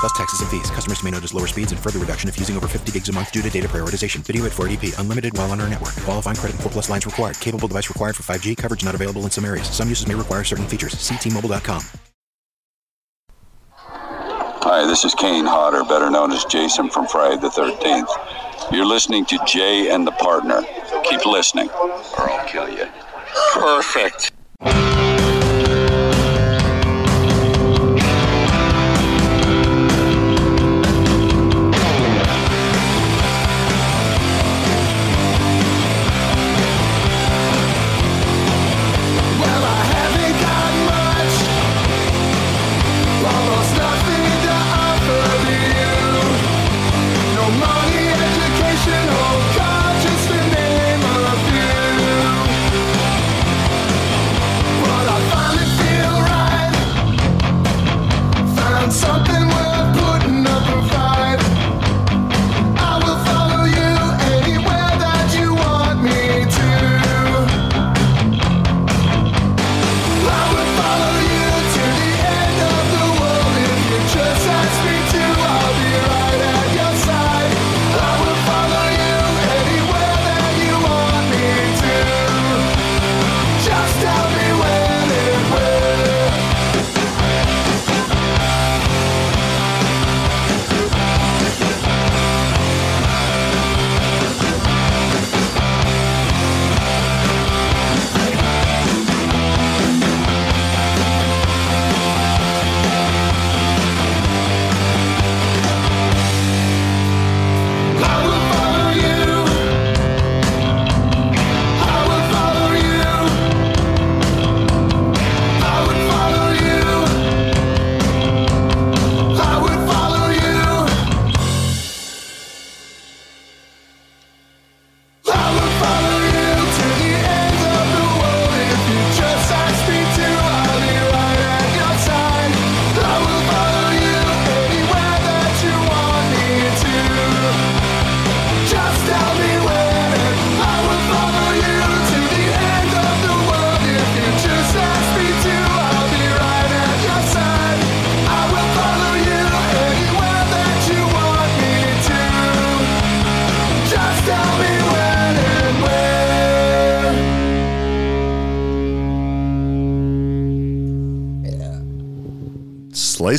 Plus taxes and fees. Customers may notice lower speeds and further reduction if using over 50 gigs a month due to data prioritization. Video at 480p. Unlimited while on our network. Qualifying credit and 4 plus lines required. Capable device required for 5G. Coverage not available in some areas. Some uses may require certain features. Ctmobile.com. Hi, this is Kane Hodder, better known as Jason from Friday the 13th. You're listening to Jay and the Partner. Keep listening, or I'll kill you. Perfect.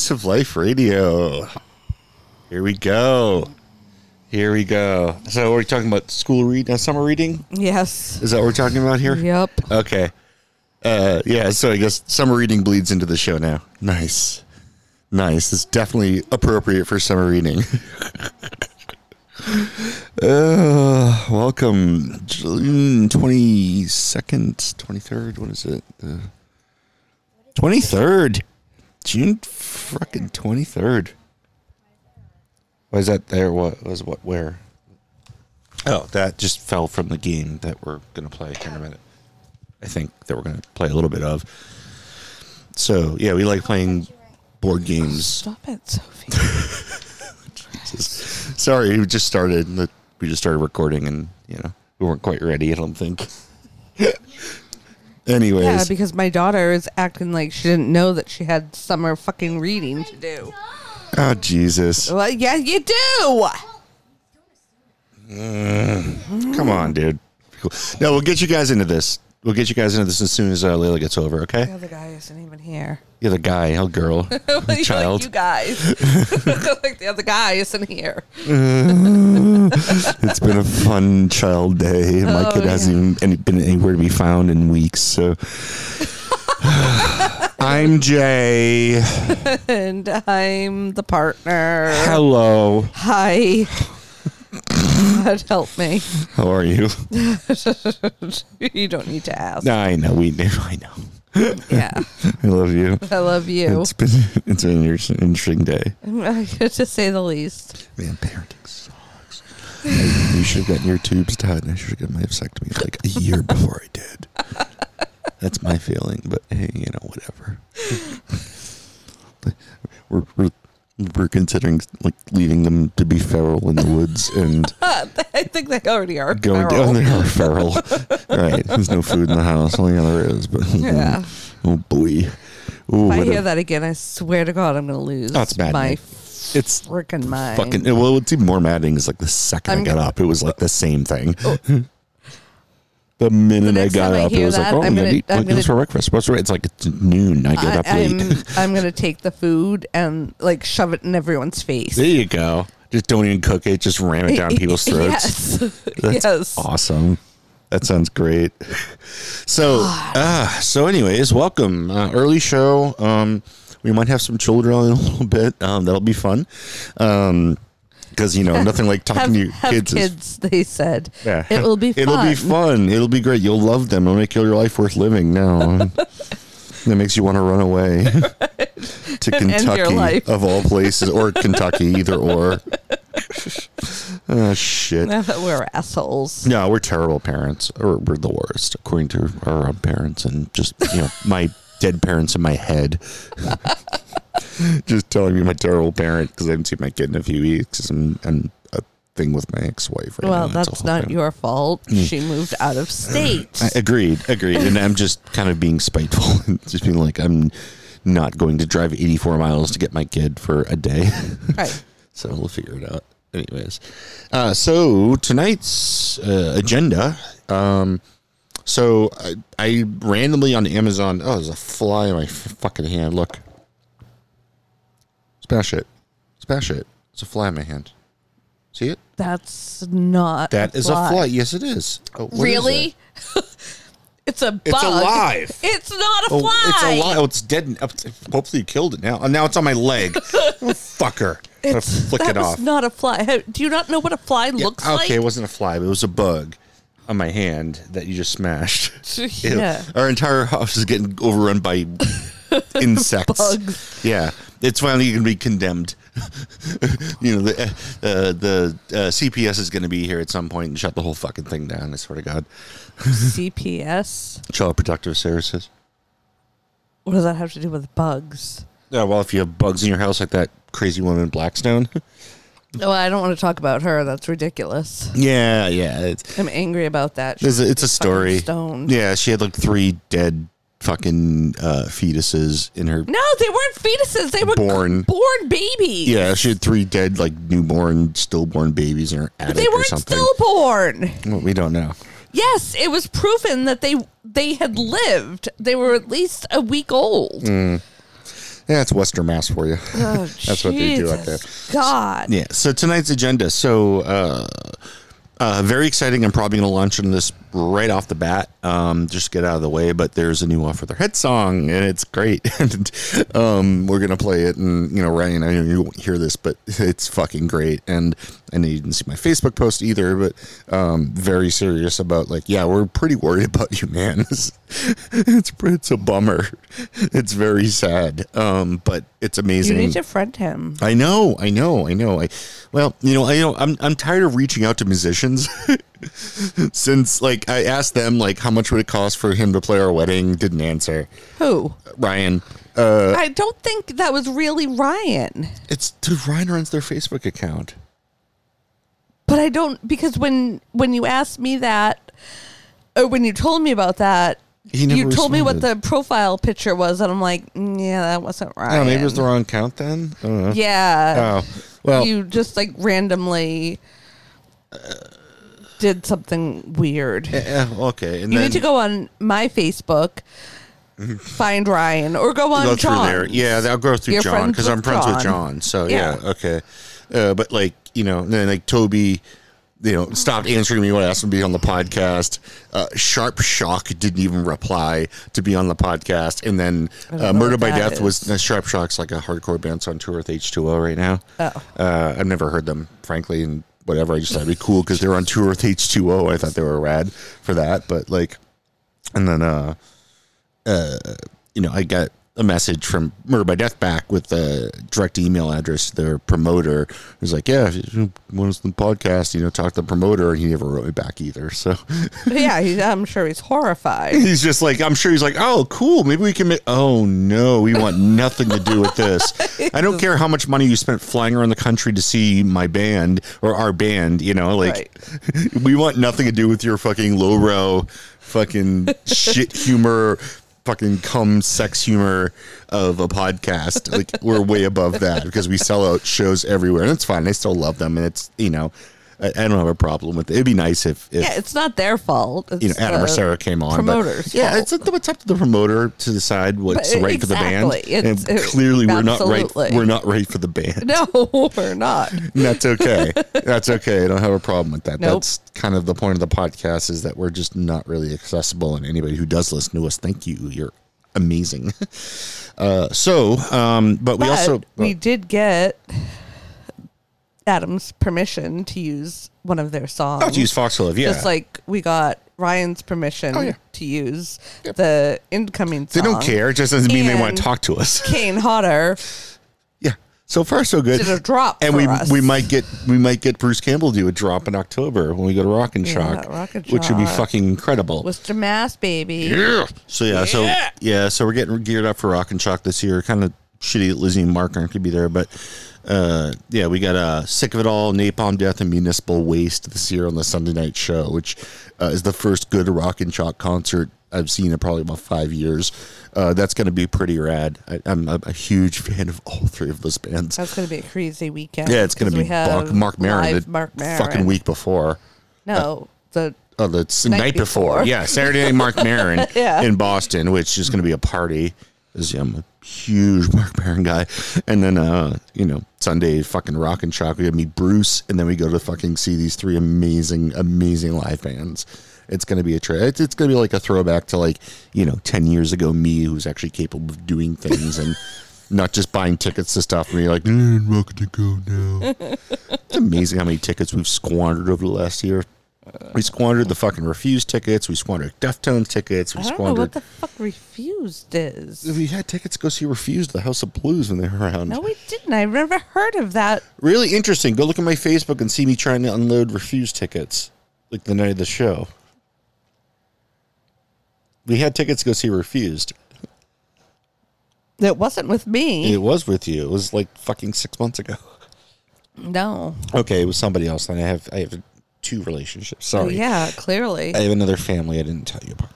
Slice of Life Radio. Here we go. Here we go. So are we're talking about school read, uh, summer reading. Yes. Is that what we're talking about here? Yep. Okay. Uh, yeah. So I guess summer reading bleeds into the show now. Nice. Nice. It's definitely appropriate for summer reading. uh, welcome, June twenty second, twenty third. What is it? Twenty third. June fucking twenty third. Why is that there? What was what? Where? Oh, that just fell from the game that we're gonna play in a minute. I think that we're gonna play a little bit of. So yeah, we like playing board games. Stop it, Sophie. Sorry, we just started. We just started recording, and you know we weren't quite ready. I don't think. Anyways, yeah, because my daughter is acting like she didn't know that she had summer fucking reading to do. oh Jesus, Well, yeah, you do. Mm. come on, dude. Cool. No, we'll get you guys into this. We'll get you guys into this as soon as uh, Layla gets over. Okay? The other guy isn't even here. The other guy, oh girl, Like, child. you guys. like the other guy isn't here. it's been a fun child day. My Oh, kid hasn't even any, been anywhere to be found in weeks. So, I'm Jay. And I'm the partner. Hello. Hi. God help me. How are you? you don't need to ask. No, I know we do. I know. Yeah. I love you. I love you. It's been it's been an interesting, interesting day. to say the least. Man, parenting sucks. I- you should have gotten your tubes tied, and I should have gotten my vasectomy like a year before I did. That's my feeling, but hey, you know, whatever. we're, we're we're considering like leaving them to be feral in the woods and I think they already are. going feral. down there feral. right. There's no food in the house. Only yeah, there is, but mm, Yeah. oh boy. Ooh, If I what a- hear that again, I swear to God, I'm going to lose Oh, it's bad, my It's freaking mind. fucking well. What's even more maddening is like the 2nd I'm I got up, it was like the same thing. Oh. the minute The I got I up, it hear was like, oh, I'm I'm gonna, gonna- eat I'm this for gonna- breakfast. What's right? It's like it's noon. I get up I, late. I'm going to take the food and like shove it in everyone's face. there you go. Just don't even cook it. Just ram it down people's throats. Yes. That's yes. awesome. That sounds great. So, uh, so anyways, welcome. Uh, early show. Um, we might have some children on in a little bit. Um, that'll be fun. Um, because you know nothing like talking Have, to your have kids. kids, is, they said. yeah, It will be fun. It'll be fun. It'll be great. You'll love them. It'll make your life worth living. Now, that makes you want to run away to And end your Kentucky of all places, or Kentucky, either or. oh shit. We're assholes. No, we're terrible parents, or we're the worst, according to our own parents, and just you know my dead parents in my head. just telling me my terrible parent because I haven't seen my kid in a few weeks, and I'm a thing with my ex-wife. Right Well, now. That's not thing. your fault. She moved out of state. I- agreed, agreed, and I'm just kind of being spiteful, and just being like I'm not going to drive 84 miles to get my kid for a day. right. So we'll figure it out. Anyways, uh, so tonight's uh, agenda. Um, so I, I randomly on Amazon. Oh, there's a fly in my fucking hand. Look, smash it, smash it. It's a fly in my hand. See it? That's not. That a is fly. a fly. Yes, it is. Oh, really? that? it's a bug. It's alive. It's not a Oh, fly. it's alive. Oh, it's dead. Hopefully, you killed it now. And now it's on my leg. oh, fucker. It's, flick that it was off. not a fly. Do you not know what a fly Yeah, looks okay, like? Okay, it wasn't a fly, but it was a bug on my hand that you just smashed. Ew. yeah. Our entire house is getting overrun by insects. Bugs. Yeah. It's finally going to be condemned. you know, the uh, the uh, CPS is going to be here at some point and shut the whole fucking thing down. I swear to God. CPS. Child Protective Services. What does that have to do with bugs? Yeah, well, if you have bugs in your house like that crazy woman in Blackstone. Oh, I don't want to talk about her. That's ridiculous. yeah, yeah. It's, I'm angry about that. it's a, it's a story. Stoned. Yeah, she had like three dead fucking uh, fetuses in her No, they weren't fetuses. They were Born. born babies. Yeah, she had three dead, like newborn, stillborn babies in her attic They or weren't something. stillborn. Well, we don't know. Yes, it was proven that they they had lived. They were at least a week old. Yeah, it's Western Mass for you. Oh, That's what they do out there. God. Yeah. So tonight's agenda. So uh, uh, very exciting. I'm probably going to launch into this right off the bat. Um, just get out of the way. But there's a new off with their head song, and it's great. and um, we're gonna play it. And you know, Ryan, I know you won't hear this, but it's fucking great. And I know you didn't see my Facebook post either, but um, very serious about like, yeah, we're pretty worried about you, man. it's it's a bummer. It's very sad. Um, but it's amazing. You need to friend him. I know, I know, I know. I well, you know, I know I'm I'm tired of reaching out to musicians since like I asked them like how much would it cost for him to play our wedding, didn't answer. Who? Ryan, uh I don't think that was really Ryan. it's dude, Ryan runs their Facebook account. But I don't because when when you asked me that or when you told me about that you told me what the profile picture was and I'm like, "Mm, yeah, that wasn't Ryan. Oh, maybe it was the wrong count then. I don't know. Yeah. Oh, well, you just like randomly did something weird. eh, okay. And You then need to go on my Facebook, find Ryan, or go on go through there. Yeah, I'll go through You're John because I'm friends with John. John. So yeah, Yeah. okay. Uh, but like you know, then like Toby, you know, stopped answering me when I asked him to be on the podcast. Uh, Sharp Shock didn't even reply to be on the podcast, and then uh, Murder by Death was uh, Sharp Shock's like a hardcore band on tour with H2O right now. Oh. Uh, I've never heard them, frankly, and whatever. I just thought it'd be cool because they were on tour with H2O. I thought they were rad for that, but like, and then uh, uh, you know, I got a message from Murder by Death back with the direct email address to their promoter. Was like, "Yeah, if you want us to the podcast, you know, talk to the promoter," and he never wrote me back either. So yeah, he's, I'm sure he's horrified. he's just like, I'm sure he's like, "Oh, cool, maybe we can make." Oh no, we want nothing to do with this. I don't care how much money you spent flying around the country to see my band or our band. You know, like we want nothing to do with your fucking low lowbrow, fucking shit humor, fucking cum sex humor of a podcast. Like we're way above that because we sell out shows everywhere, and it's fine. I still love them, and it's you know. I, I don't have a problem with it. It'd be nice if, if Yeah, it's not their fault. It's you know, Adam or Sarah came on. Promoter's but yeah, it's, up- it's up to the promoter to decide what's But right for the band. exactly. It's- and it- clearly, we're not right. We're not right for the band. No, we're not. That's okay. that's okay. I don't have a problem with that. Nope. That's kind of the point of the podcast is that we're just not really accessible. And anybody who does listen to us, thank you. You're amazing. Uh, so, um, but we But also we did get Adam's permission to use one of their songs. oh, to use Foxglove, yeah. Just like we got Ryan's permission Oh, yeah. to use the incoming they don't care. It just doesn't mean they want to talk to us. Kane Hodder Yeah. So far, so good. did a drop and we us. we might get we might get Bruce Campbell do a drop in October when we go to Rock and Yeah, Shock, Rock and which would be fucking incredible. Worcester Mass, baby. Yeah. So yeah, so yeah, so we're getting geared up for Rock and Shock this year. Kind of shitty that Lizzie and Mark aren't gonna be there, but uh, yeah, we got uh, Sick of It All, Napalm Death and Municipal Waste this year on the Sunday night show, which uh, is the first good Rock and Shock concert I've seen in probably about five years. Uh, that's gonna be pretty rad. I, I'm a, huge fan of all three of those bands. That's going to be a crazy weekend. Yeah, it's going to be Buck, Marc Maron the Marc Maron. fucking week before. No, the Oh, the night, Night before. before. Yeah, Saturday night Mark Maron Yeah. in Boston, which is going to be a party. I'm a huge Marc Maron guy. And then, uh, you know, Sunday, fucking Rock and Shock. We got to meet Bruce, and then we go to fucking see these three amazing, amazing live bands. It's going to be a trip. It's, it's going to be like a throwback to like, you know, 10 years ago me who's actually capable of doing things and not just buying tickets to stuff and be like, mm, welcome to go now. it's amazing how many tickets we've squandered over the last year. We squandered the fucking Refused tickets. We squandered Deftones tickets. We I don't know squandered. what the fuck Refused is. we had tickets to go see Refused, the House of Blues, when they were around. No, we didn't. I've never heard of that. Really interesting. Go look at my Facebook and see me trying to unload Refused tickets, like the night of the show. We had tickets to go see Refused. It wasn't with me. It was with you. It was like fucking six months ago. no. Okay, it was somebody else. And I have I have two relationships. Sorry. Yeah, clearly. I have another family I didn't tell you about.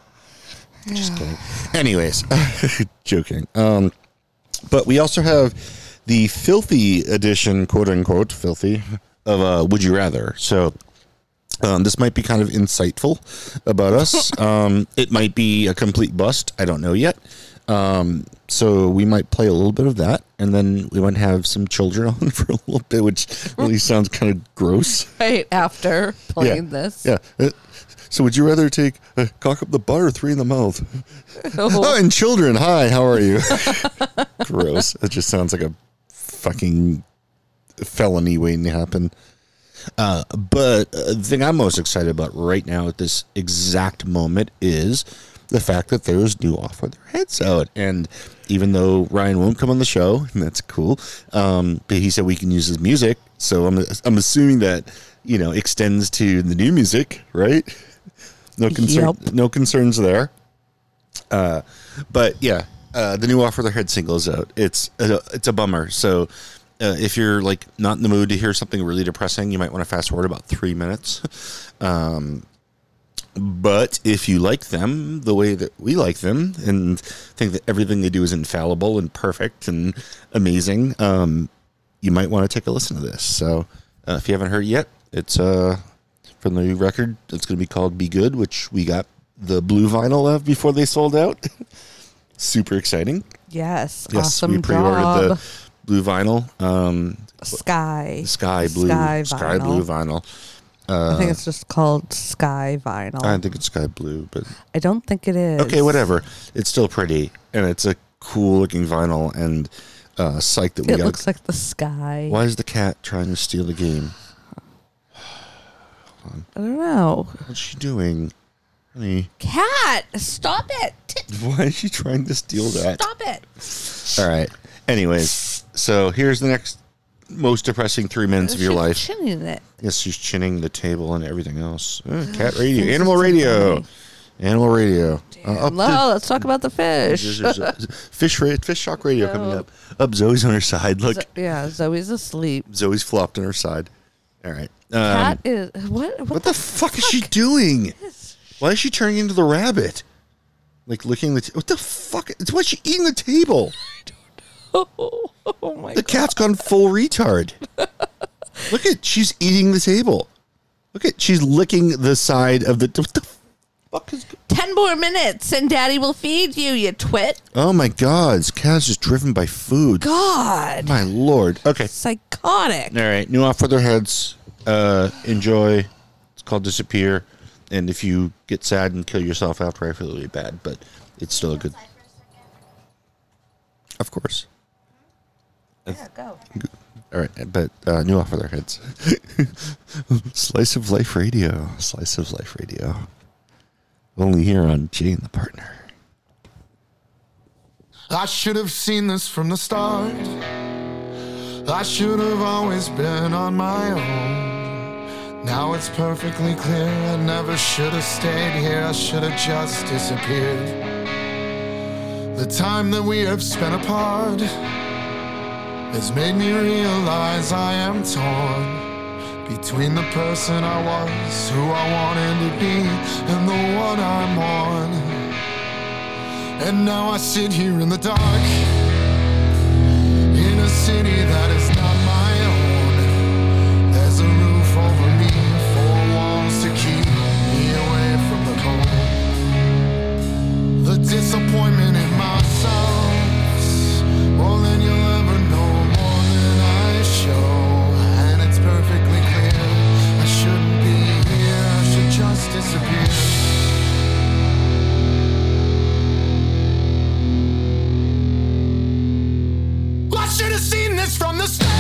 Just kidding. Anyways, joking. Um, but we also have the filthy edition, quote unquote, filthy of uh, Would You Rather. So um, this might be kind of insightful about us. um, it might be a complete bust. I don't know yet. Um, so we might play a little bit of that, and then we might have some children on for a little bit, which really sounds kind of gross. right after playing this. Yeah. Uh, So would you rather take a cock up the butt or three in the mouth? Oh, Oh, and children, hi, how are you? Gross. It just sounds like a fucking felony waiting to happen. Uh, but uh, the thing I'm most excited about right now at this exact moment is the fact that there's new Off With Their Heads out. And even though Ryan won't come on the show, and that's cool, um, but he said we can use his music. So I'm, I'm assuming that, you know, extends to the new music, right? No concern, Yep. no concerns there. Uh, but yeah, uh, the new offer their head single is out. It's a, it's a bummer. So uh, if you're like not in the mood to hear something really depressing, you might want to fast forward about three minutes. Um, but if you like them the way that we like them and think that everything they do is infallible and perfect and amazing, um, you might want to take a listen to this. So uh, if you haven't heard it yet, it's uh, from the new record. It's going to be called Be Good, which we got the blue vinyl of before they sold out. Super exciting. yes. Yes, awesome we pre-ordered the blue vinyl, um, Sky. sky blue, Sky sky blue vinyl. I think it's just called Sky Vinyl. I think it's sky blue, but I don't think it is. okay, whatever. It's still pretty, and it's a cool looking vinyl. And uh, psych that we It got. looks like the sky. Why is the cat trying to steal the game? I don't know. What's she doing, honey? Cat, stop it. Why is she trying to steal that? Stop it. All right. Anyways, so here's the next most depressing three minutes of your life. Chinning it. Yes, she's chinning the table and everything else. Uh, cat radio, animal radio. Animal radio. Uh, up No, let's talk about the fish. fish, ra- fish shock radio coming up. Up, Zoe's on her side. Look, yeah, Zoe's asleep. Zoe's flopped on her side. All right. Um, Cat is what? What, what the fuck is she doing? Why is she turning into the rabbit? Like licking the. T- what the fuck? It's why she eating the table. Oh my god. The god! cat's gone full retard. Look at she's eating the table. Look at she's licking the side of the. What the fuck is? Ten more minutes, and Daddy will feed you. You twit. Oh my god! This cat's just driven by food. God, My lord. Okay. psychotic. All right. New off for their heads. Uh, enjoy. It's called disappear. And if you get sad and kill yourself after, I feel really bad, but it's still a good. Of course. Yeah, go. All right, but uh, new off for their heads. Slice of Life Radio. Slice of Life Radio. Only here on Jay and the Partner. I should have seen this from the start. I should have always been on my own. Now it's perfectly clear I never should have stayed here. I should have just disappeared. The time that we have spent apart has made me realize I am torn between the person I was, who I wanted to be, and the one I'm on. And now I sit here in the dark in a city that is not my own. There's a roof over me, four walls to keep me away from the cold. The disappointment disappear. I should have seen this from the start.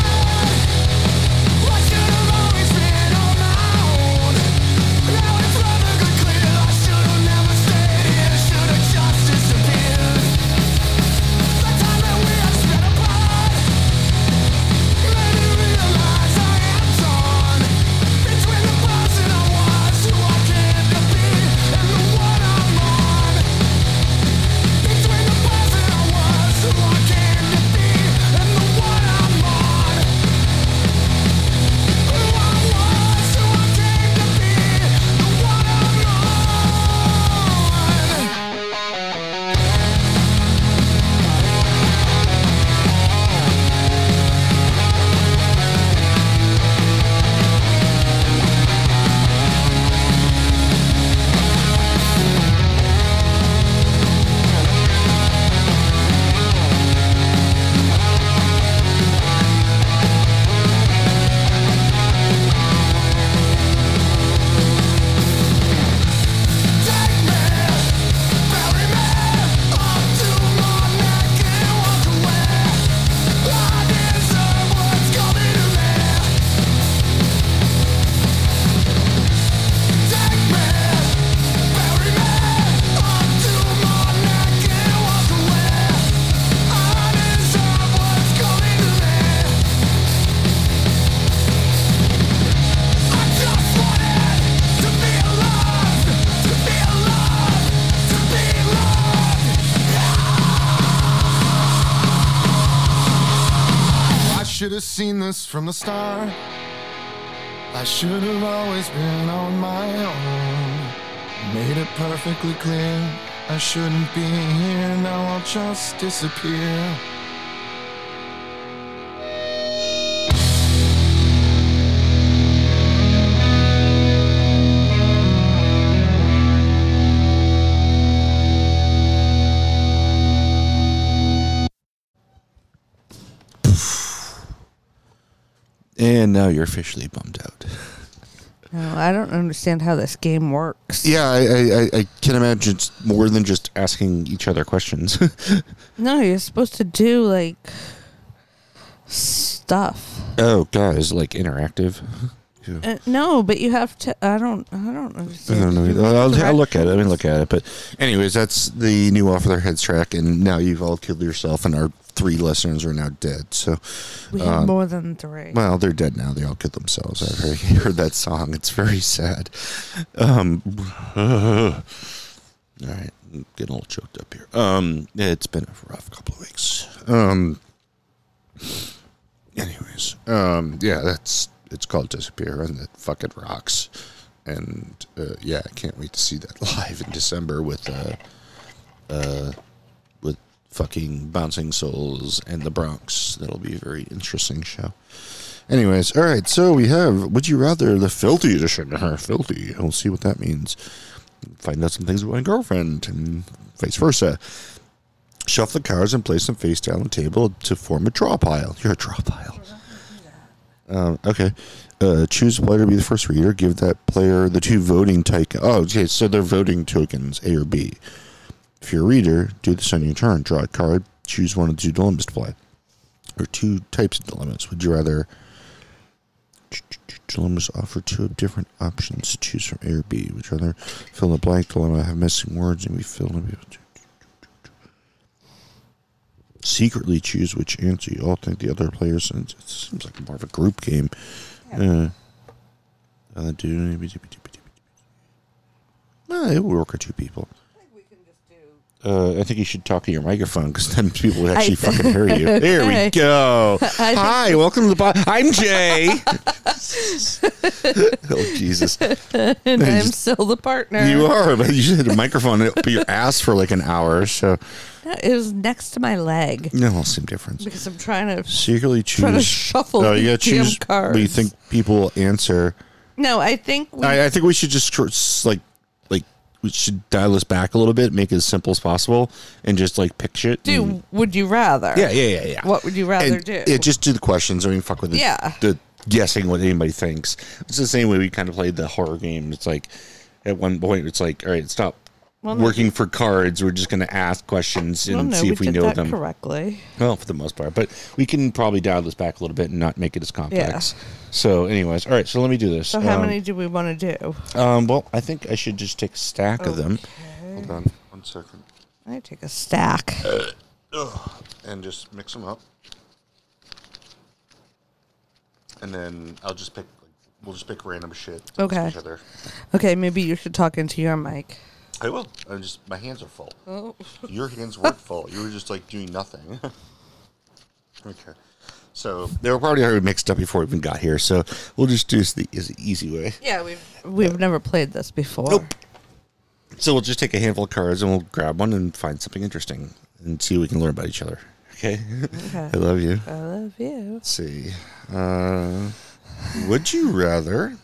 From the start. I should have always been on my own. Made it perfectly clear I shouldn't be here. Now I'll just disappear. And now you're officially bummed out. No, I don't understand how this game works. Yeah, I, I, I- I can imagine it's more than just asking each other questions. No, you're supposed to do like stuff. oh, God, is it like interactive? Uh, no, but you have to. I don't. I don't I understand. don't know. I'll, I'll look at it. I mean, look at it. But, anyways, that's the new Off of Their Heads track, and now you've all killed yourself, and our three listeners are now dead. So, We have um, more than three. well, they're dead now. They all killed themselves. I've heard, heard that song. It's very sad. Um, All right, I'm getting a little choked up here. Um, it's been a rough couple of weeks. Um, anyways, um, yeah, that's it's called Disappear, and it fucking rocks. And uh, yeah, I can't wait to see that live in December with uh, uh, fucking Bouncing Souls and the Bronx. That'll be a very interesting show. Anyways, all right. So we have Would You Rather the Filthy Edition. Filthy. We'll see what that means. Find out some things about my girlfriend and vice versa. Shuffle the cards and place them face down on the table to form a draw pile. You're a draw pile. Um, okay. Uh, choose a player to be the first reader. Give that player the two voting tokens. Oh, okay. So they're voting tokens, A or B. If you're a reader, do this on your turn. Draw a card. Choose one of the two dilemmas to play. Or two types of dilemmas. Would you rather. Dilemmas offer two different options to choose from A or B. Would you rather fill in the blank dilemma, have missing words, and we fill in. Secretly choose which answer you all think the other players. and It seems like more of a group game. Uh, uh, do. Well, it would work for two people. Uh, I think you should talk to your microphone because then people would actually I- fucking hear you. There we go. Hi, welcome to the pod. I'm Jay. oh Jesus, and I'm still the partner. you are, but you should have a microphone up your ass for like an hour. So It was next to my leg no, same difference. because I'm trying to. Secretly choose. Trying to shuffle Oh, you gotta damn choose. What you think people will answer? No, I think we, I, I think we should just tr- s- like like we should dial this back a little bit, make it as simple as possible, and just like pick shit. do. and- Would you rather? yeah, yeah, yeah, yeah. What would you rather and, do? Yeah, just do the questions. I mean, fuck with the, Yeah. the guessing what anybody thinks. It's the same way we kind of played the horror game. It's like at one point, it's like, all right, stop Well, no. working for cards. We're just going to ask questions and well, no, see if we, did know that them. correctly. Well, for the most part, but we can probably dial this back a little bit and not make it as complex. So, anyways, all right. So let me do this. So how Um, many do we want to do? Um, well, I think I should just take a stack of them. Hold on, one second, I take a stack. and just mix them up, and then I'll just pick. We'll just pick random shit. Okay. Each other. Okay, maybe you should talk into your mic. I will. I'm just my hands are full. Oh. Your hands weren't full. You were just like doing nothing. okay. So they were probably already mixed up before we even got here. So we'll just do this the easy way. Yeah, we've we've never played this before. Nope. So we'll just take a handful of cards and we'll grab one and find something interesting and see what we can learn about each other. Okay. Okay. I love you. I love you. Let's see. Uh, would you rather?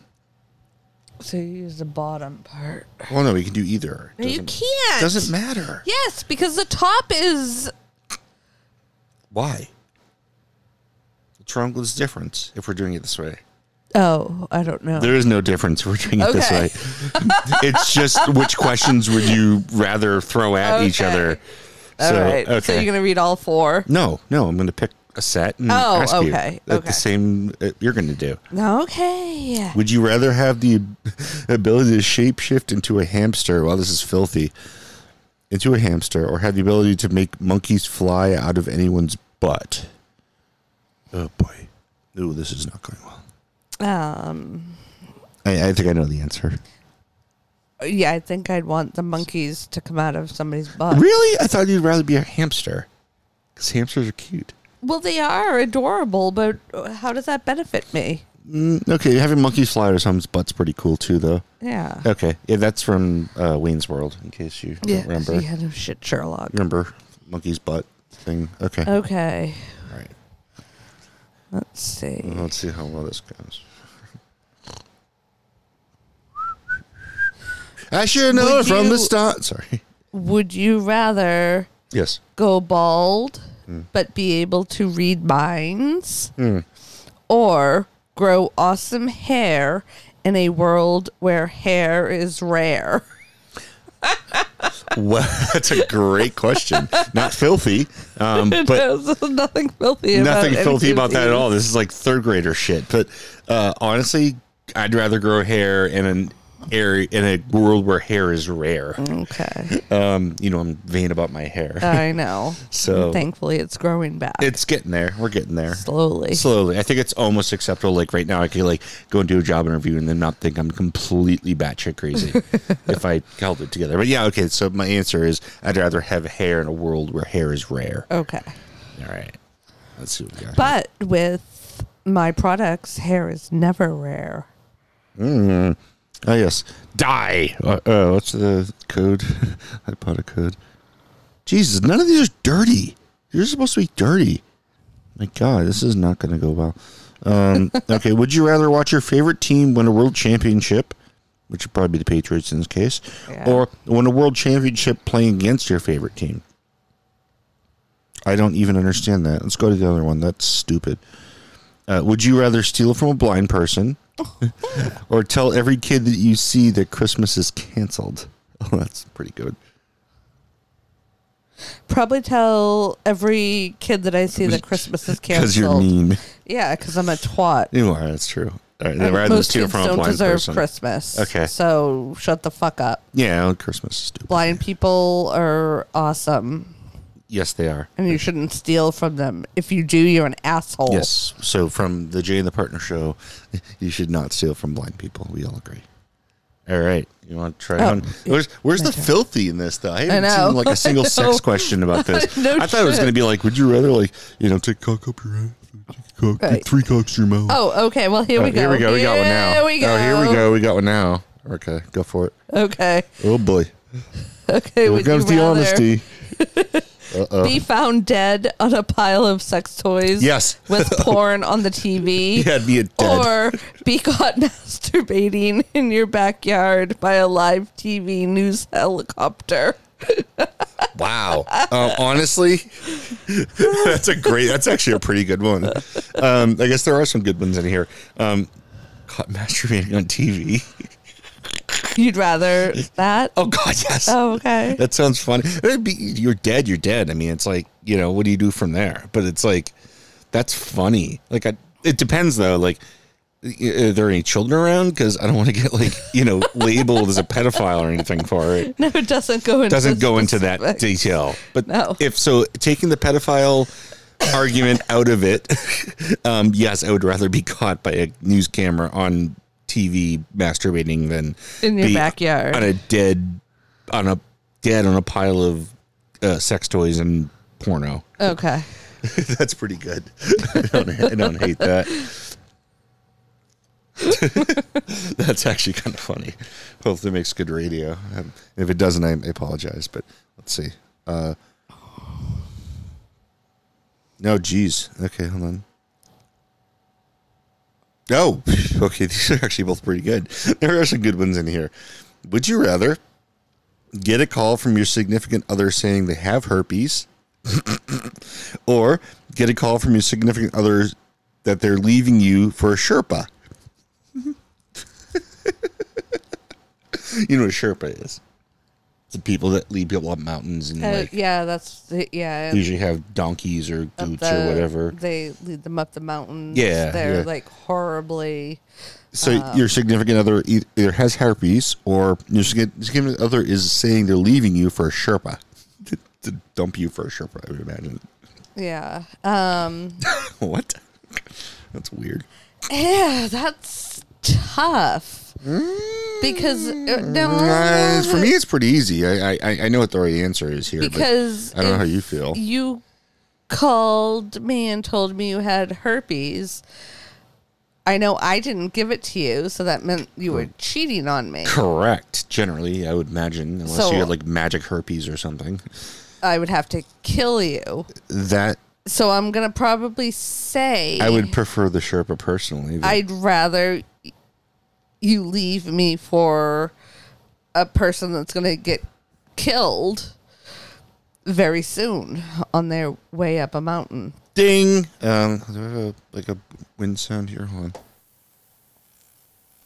So you use the bottom part. Well, no, we can do either. No, you Doesn't- can't. Doesn't matter. Yes, because the top is Why? The triangle is different if we're doing it this way? Oh, I don't know. There is no difference. We're doing it this Okay. way. it's just which questions would you rather throw at each Okay. other? All so, right. Okay. So you're gonna read all four. no, no. I'm going to pick a set and Oh, ask you okay, that okay. the same uh, you're going to do. Okay. Would you rather have the ability to shapeshift into a hamster? Well, this is filthy. Into a hamster, or have the ability to make monkeys fly out of anyone's butt? Oh boy, ooh, this is not going well. Um. I, I think I know the answer. Yeah, I think I'd want the monkeys to come out of somebody's butt. Really? I thought you'd rather be a hamster, because hamsters are cute. Well, they are adorable, but how does that benefit me? Mm, okay, having monkeys fly out of someone's butt's pretty cool too, though. Yeah. Okay, yeah, that's from uh, Wayne's World. In case you Yeah. don't remember, Yeah, no shit, Sherlock. remember monkey's butt thing. Okay, Okay. all right. Let's see. Let's see how well this goes. I should know Would from the start. Sorry. Would you rather Yes. go bald Hmm. but be able to read minds or grow awesome hair in a world where hair is rare? Well, that's a great question. Not filthy, um, but nothing filthy nothing filthy about that at all. This is like third grader shit. But uh, honestly, I'd rather grow hair in an air in a world where hair is rare. Okay. Um, you know, I'm vain about my hair. I know. So- thankfully, it's growing back it's getting there. We're getting there. slowly. Slowly. I think it's almost acceptable. Like right now, I could like go and do a job interview and then not think I'm completely batshit crazy if I held it together. But yeah, okay. So my answer is I'd rather have hair in a world where hair is rare. Okay. All right. Let's see what we got. But with my products, hair is never rare. Oh yes, die. Uh, uh, what's the code? I put a code. Jesus, none of these are dirty. You're supposed to be dirty. My God, this is not going to go well. Um, okay, would you rather watch your favorite team win a world championship, which would probably be the Patriots in this case, Yeah. or win a world championship playing against your favorite team? I don't even understand that. Let's go to the other one. That's stupid. Uh, would you rather steal from a blind person or tell every kid that you see that Christmas is canceled? Oh, that's pretty good. Probably tell every kid that I see that Christmas is canceled. Because you're mean. Yeah, because I'm a twat. You are. That's true. All right, rather Most steal kids from a don't blind deserve person. Christmas. Okay. So shut the fuck up. Yeah, Christmas is stupid. Blind people are awesome, Yes, they are. and you shouldn't steal from them. If you do, you're an asshole. Yes. So from the Jay and the Partner show, you should not steal from blind people. We all agree. All right. You want to try Oh, one? Where's Where's the turn. filthy in this? Though I haven't know. seen like a single sex question about this. No I thought it was going to be like, would you rather like you know take cock up your ass, cock, Right. three cocks to your mouth? Oh, okay. Well, here Oh, we go. Here we go. We got one now. Here we go. Oh, here we go. We got one now. Okay, go for it. Okay. Oh boy. Okay. Here comes the honesty. Uh-oh. Be found dead on a pile of sex toys. Yes. With porn on the TV. Yeah, be a dead. Or be caught masturbating in your backyard by a live TV news helicopter. Wow. Uh, honestly, that's a great. That's actually a pretty good one. Um, I guess there are some good ones in here. Um, caught masturbating on TV. You'd rather that? Oh God, yes. Oh, okay. That sounds funny. It'd be, you're dead. You're dead. I mean, it's like you know, what do you do from there? But it's like that's funny. Like, I, it depends though. Like, are there any children around? Because I don't want to get like you know labeled as a pedophile or anything for it. No, it doesn't go into doesn't go into that detail. But No. if so, taking the pedophile argument out of it, um, yes, I would rather be caught by a news camera on TV masturbating than In your be backyard. on a dead on a dead on a pile of uh, sex toys and porno. Okay. That's pretty good. I don't, I don't hate that. That's actually kind of funny. Hopefully, it makes good radio. Um, if it doesn't, I, I apologize. But let's see. Uh, no, geez. Okay, hold on. Oh, okay. These are actually both pretty good. There are some good ones in here. Would you rather get a call from your significant other saying they have herpes? or get a call from your significant other that they're leaving you for a Sherpa. you know what a Sherpa is? The people that lead people up mountains and Uh, like yeah, that's the, yeah. usually have donkeys or up goats the- or whatever. They lead them up the mountains. Yeah, they're yeah. like horribly. So um, your significant other either has herpes or your sig- significant other is saying they're leaving you for a Sherpa to, to dump you for a Sherpa. I would imagine. Yeah. Um. what? That's weird. yeah, that's tough. Because uh, no, Uh, for me, it's pretty easy. I, I I know what the right answer is here. because but I don't know how if you feel. You called me and told me you had herpes. I know I didn't give it to you, so that meant you were cheating on me. Correct. Generally, I would imagine, unless So- you had like magic herpes or something. I would have to kill you. That So I'm gonna probably say I would prefer the Sherpa personally. but- I'd rather you leave me for a person that's going to get killed very soon on their way up a mountain. Ding. Um, do I have a, like a wind sound here. Hold on.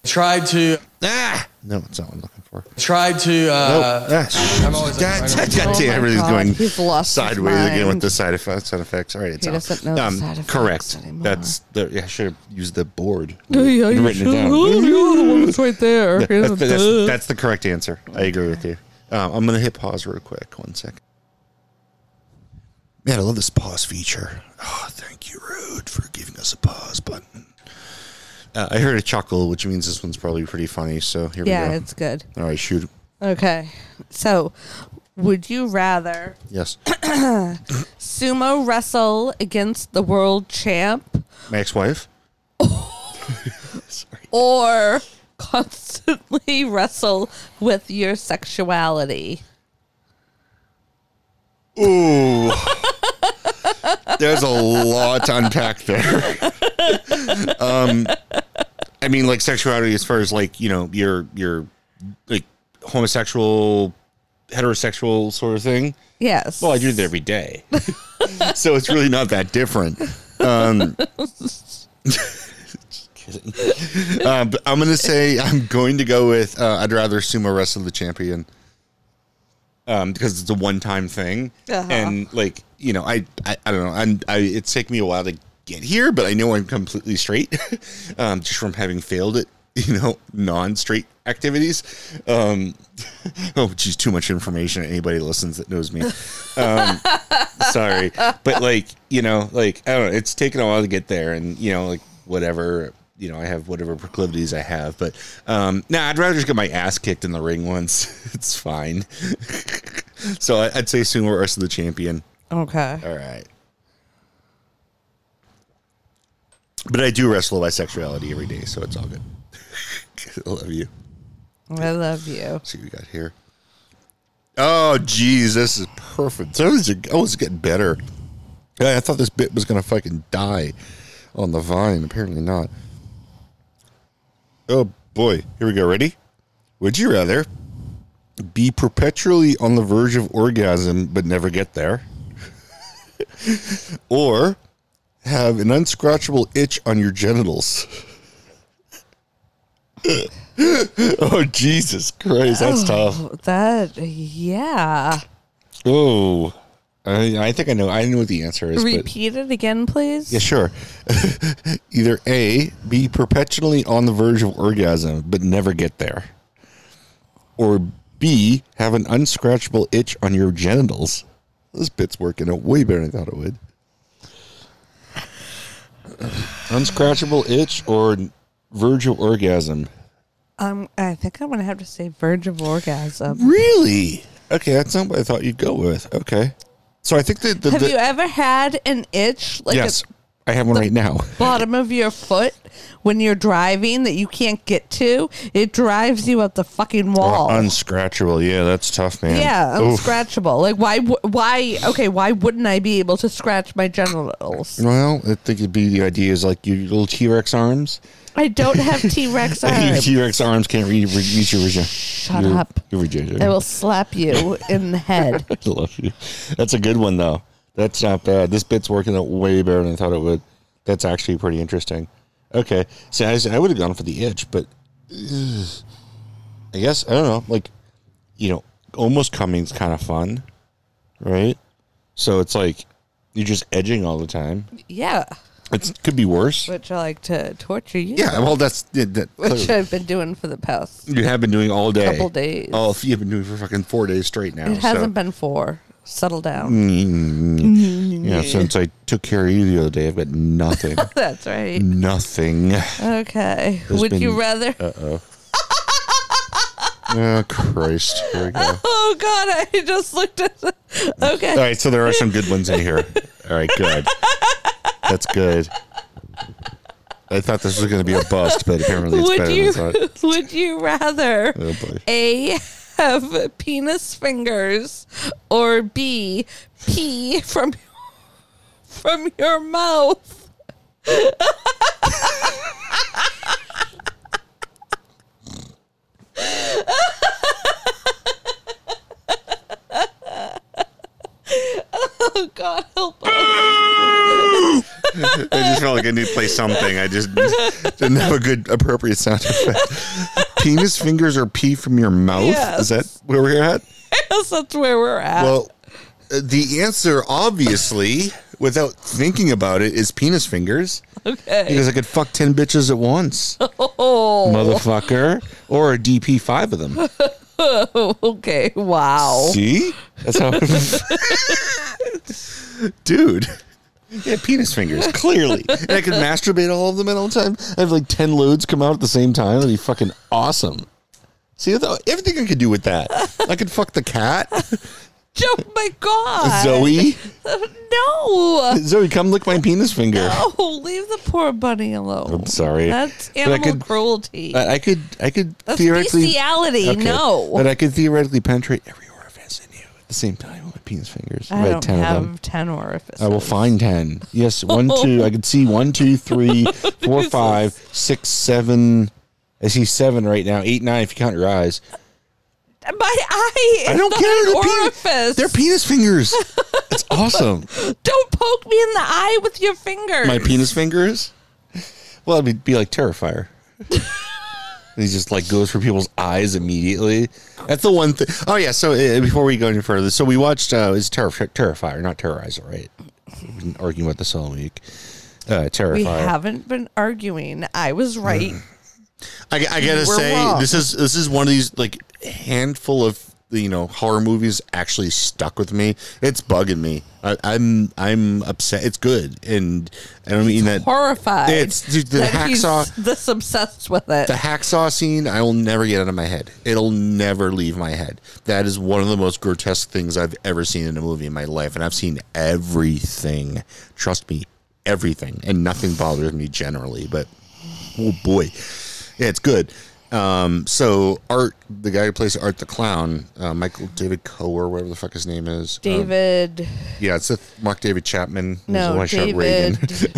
Tried to Ah, no, it's not what I'm looking for. tried to Nope. uh, Ah, I'm always God, like- God, God Oh damn, everything's God, going he's lost sideways again with the side effects. Side effects. All right, it's He doesn't know the um, side effects correct. anymore. That's the. Yeah, I should have used the board. Yeah, yeah, you written it down. Oh, you're the one that's right there. Yeah, that's, a that's, that's the correct answer. I agree with you. Um, I'm gonna hit pause real quick. One second. Man, I love this pause feature. Oh, thank you, Rude, for giving us a pause button. Uh, I heard a chuckle, which means this one's probably pretty funny. So here we go. Yeah, it's good. All right, shoot. Okay. So, would you rather Yes, sumo wrestle against the world champ my ex-wife. or constantly wrestle with your sexuality? Ooh. There's a lot to unpack there. um, I mean, like sexuality, as far as like you know, your your like homosexual, heterosexual sort of thing. Yes. Well, I do it every day, so it's really not that different. Um, just kidding. Uh, but I'm gonna say I'm going to go with uh, I'd rather sumo wrestle the champion um, because it's a one time thing, Uh-huh. and like you know, I I, I don't know, I'm, I it's taken me a while to get here, but I know I'm completely straight, um, just from having failed at you know non straight activities. Um, oh, geez, too much information. Anybody listens that knows me. Um, sorry, but like you know, like I don't know, it's taken a while to get there, and you know, like whatever. You know, I have whatever proclivities I have, but um, nah, I'd rather just get my ass kicked in the ring once. it's fine. so I, I'd say sumo wrestle the champion. okay. All right. But I do wrestle bisexuality every day, so it's all good. I love you. I love you. Let's see what we got here. Oh, geez, this is perfect. So I was, I was getting better. I thought this bit was gonna fucking die on the vine. Apparently not. Oh boy, here we go. Ready? Would you rather be perpetually on the verge of orgasm but never get there, or have an unscratchable itch on your genitals? oh Jesus Christ, that's oh, tough. That, yeah. Oh, I, I think I know. I know what the answer is. but- Repeat it again, please. yeah, sure. Either A, be perpetually on the verge of orgasm but never get there, or B, have an unscratchable itch on your genitals. This bit's working out way better than I thought it would. unscratchable itch or verge of orgasm. Um, I think I'm gonna have to say verge of orgasm. Really? Okay, that's not what I thought you'd go with. Okay. So I think that the, Have the- you ever had an itch like yes, at I have one right now. bottom of your foot when you're driving that you can't get to? It drives you up the fucking oh, wall. Unscratchable. Yeah, that's tough, man. yeah, Oof. unscratchable. Like why? Why? Okay, why wouldn't I be able to scratch my genitals? Well, I think it'd be the idea is like your little T Rex arms. I don't have T Rex arms. T Rex arms can't re- re- reach your vagina. Shut your, up. Your vagina. I will slap you in the head. I love you. That's a good one though. That's not bad. This bit's working out way better than I thought it would. That's actually pretty interesting. Okay, so I, I would have gone for the itch, but ugh, I guess I don't know. Like, you know, almost coming's kind of fun, right? So it's like you're just edging all the time. Yeah, It could be worse. which I like to torture you. Yeah, well, that's that, which clearly. I've been doing for the past. you have been doing all day. Couple days. Oh, you've been doing it for fucking four days straight now. It hasn't so. been four. Settle down. Mm. Yeah, since I took care of you the other day, I've got nothing. That's right. nothing. Okay. There's Would you been- rather? Oh Christ! Here we go. Oh God! I just looked at. The, okay. All right, so there are some good ones in here. All right, good. That's good. I thought this was going to be a bust, but apparently it's would better you? than I thought. Would you rather Oh boy. a have penis fingers or b pee from from your mouth? oh God! Help us! I just felt like I need to play something. I just didn't have a good appropriate sound effect. Penis fingers or pee from your mouth? Yes. Is that where we're at? Yes, that's where we're at. Well, uh, the answer, obviously, without thinking about it, is penis fingers. okay. Because I could fuck 10 bitches at once, Oh, motherfucker. Or a DP five of them. okay. Wow. See? That's how. Dude. Yeah, penis fingers, clearly. And I could masturbate all of them at all time. I have like 10 loads come out at the same time. That'd be fucking awesome. See, everything I could do with that. I could fuck the cat. Oh my god. Zoe. No. Zoe, come lick my penis finger. Oh, leave the poor bunny alone. I'm sorry. That's But I animal could- cruelty. I I could, I could That's theoretically. bestiality. Okay, No. But I could theoretically penetrate every orifice in you at the same time with my penis fingers. I don't 10 of them. have ten orifices. I will find 10. Yes, one, two. I could see one, two, three, four, five, six, seven. I see seven right now. Eight, nine if you count your eyes. My eye. I don't care. They're, penis, they're penis fingers. It's awesome. Don't poke me in the eye with your fingers. My penis fingers? Well, it'd be, be like Terrifier. He just like goes for people's eyes immediately. That's the one thing. Oh, yeah. So uh, before we go any further, so we watched, uh, it's Terri- Terrifier, not Terrorizer, right? We've been arguing about this all week. Uh, Terrifier. We haven't been arguing. I was right. I, I gotta We're say, wrong. this is this is one of these like handful of you know horror movies actually stuck with me. It's bugging me. I, I'm I'm upset. It's good, and I don't mean that. Horrified. It's dude, the hacksaw. this obsessed with it. The hacksaw scene, I will never get out of my head. It'll never leave my head. That is one of the most grotesque things I've ever seen in a movie in my life, and I've seen everything. Trust me, everything, and nothing bothers me generally. But oh boy, yeah, it's good. Um, so Art, the guy who plays Art the clown, uh, Michael David Coe or whatever the fuck his name is. Um, David. yeah, it's with Mark David Chapman. no, one who shot Reagan. David.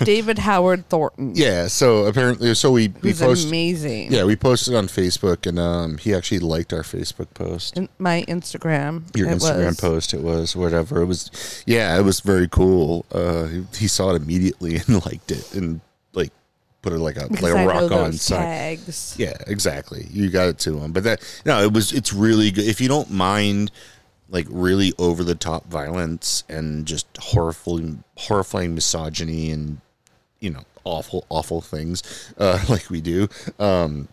David Howard Thornton. yeah, so apparently, so we we posted. amazing. Yeah, we posted on Facebook, and um, he actually liked our Facebook post. In my Instagram. Your Instagram was. post, it was whatever. It was, yeah, it was very cool. Uh, he, he saw it immediately and liked it, and put it like a Because like a rock on sign. tags. Yeah, exactly. You got it to him, but that no, it was it's really good. If you don't mind like really over the top violence and just horrifying horrifying misogyny and you know awful awful things uh, like we do, um,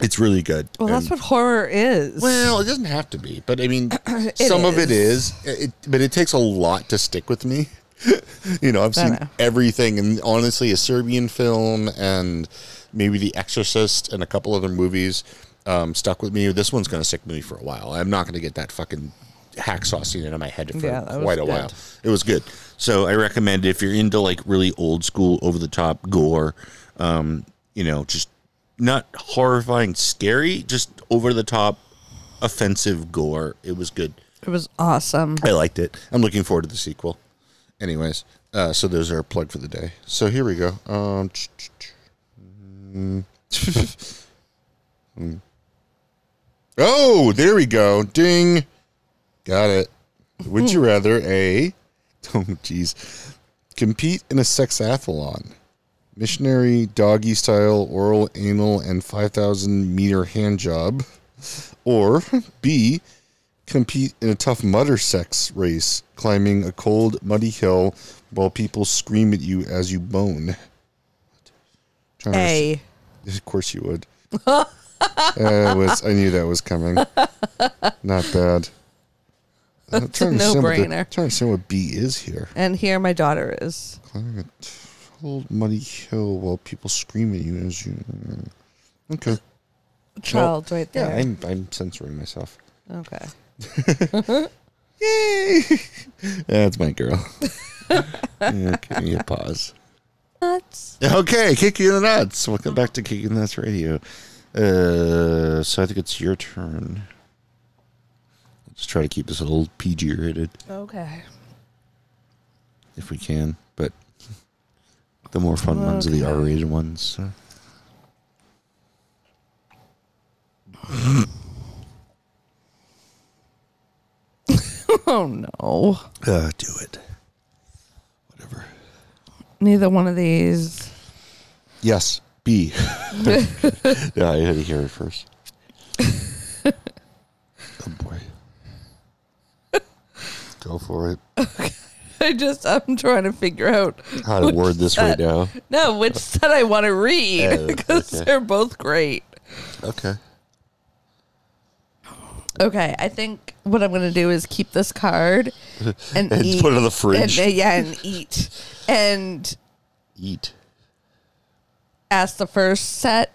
it's really good. Well, that's what horror is. well, it doesn't have to be, but I mean, some of it is. It, but it takes a lot to stick with me. you know, I've seen know. everything, and honestly, a Serbian film and maybe The Exorcist and a couple other movies um, stuck with me. This one's going to stick with me for a while. I'm not going to get that fucking hacksaw scene into my head for Yeah, quite a good. while. It was good. So I recommend if you're into like really old school, over the top gore, um, you know, just not horrifying, scary, just over the top, offensive gore. It was good. it was awesome. I liked it. I'm looking forward to the sequel. Anyways, uh, so those are our plug for the day. So here we go. Um, mm. oh, there we go. Ding. Got it. Would you rather a, oh jeez, compete in a sexathlon, missionary doggy style oral anal and 5,000 meter hand job, or B, compete in a Tough Mudder sex race, climbing a cold, muddy hill while people scream at you as you bone. A. Of course you would. uh, was, I knew that was coming. Not bad. I'm a trying to understand what the- no-brainer. trying to understand what B is here. And here my daughter is. Climbing a cold, muddy hill while people scream at you as you. Okay. Child right Yeah, there. I'm, I'm censoring myself. okay. Yay! That's my girl. me a pause. Nuts. Okay, kicking the Nuts. Welcome back to Kicking the Nuts Radio. Uh, so I think it's your turn. Let's try to keep this a little PG rated Okay. if we can, but the more fun ones are the R rated ones. So. Oh no. Uh, do it. Whatever. neither one of these. Yes, B. yeah, I had to hear it first. oh boy. Go for it. I just I'm trying to figure out How to word this right now. No, which set I want to read Oh, because okay. they're both great. Okay. Okay, I think what I'm going to do is keep this card and, And eat, put it in the fridge. And, yeah, and eat and Eat. ask the first set,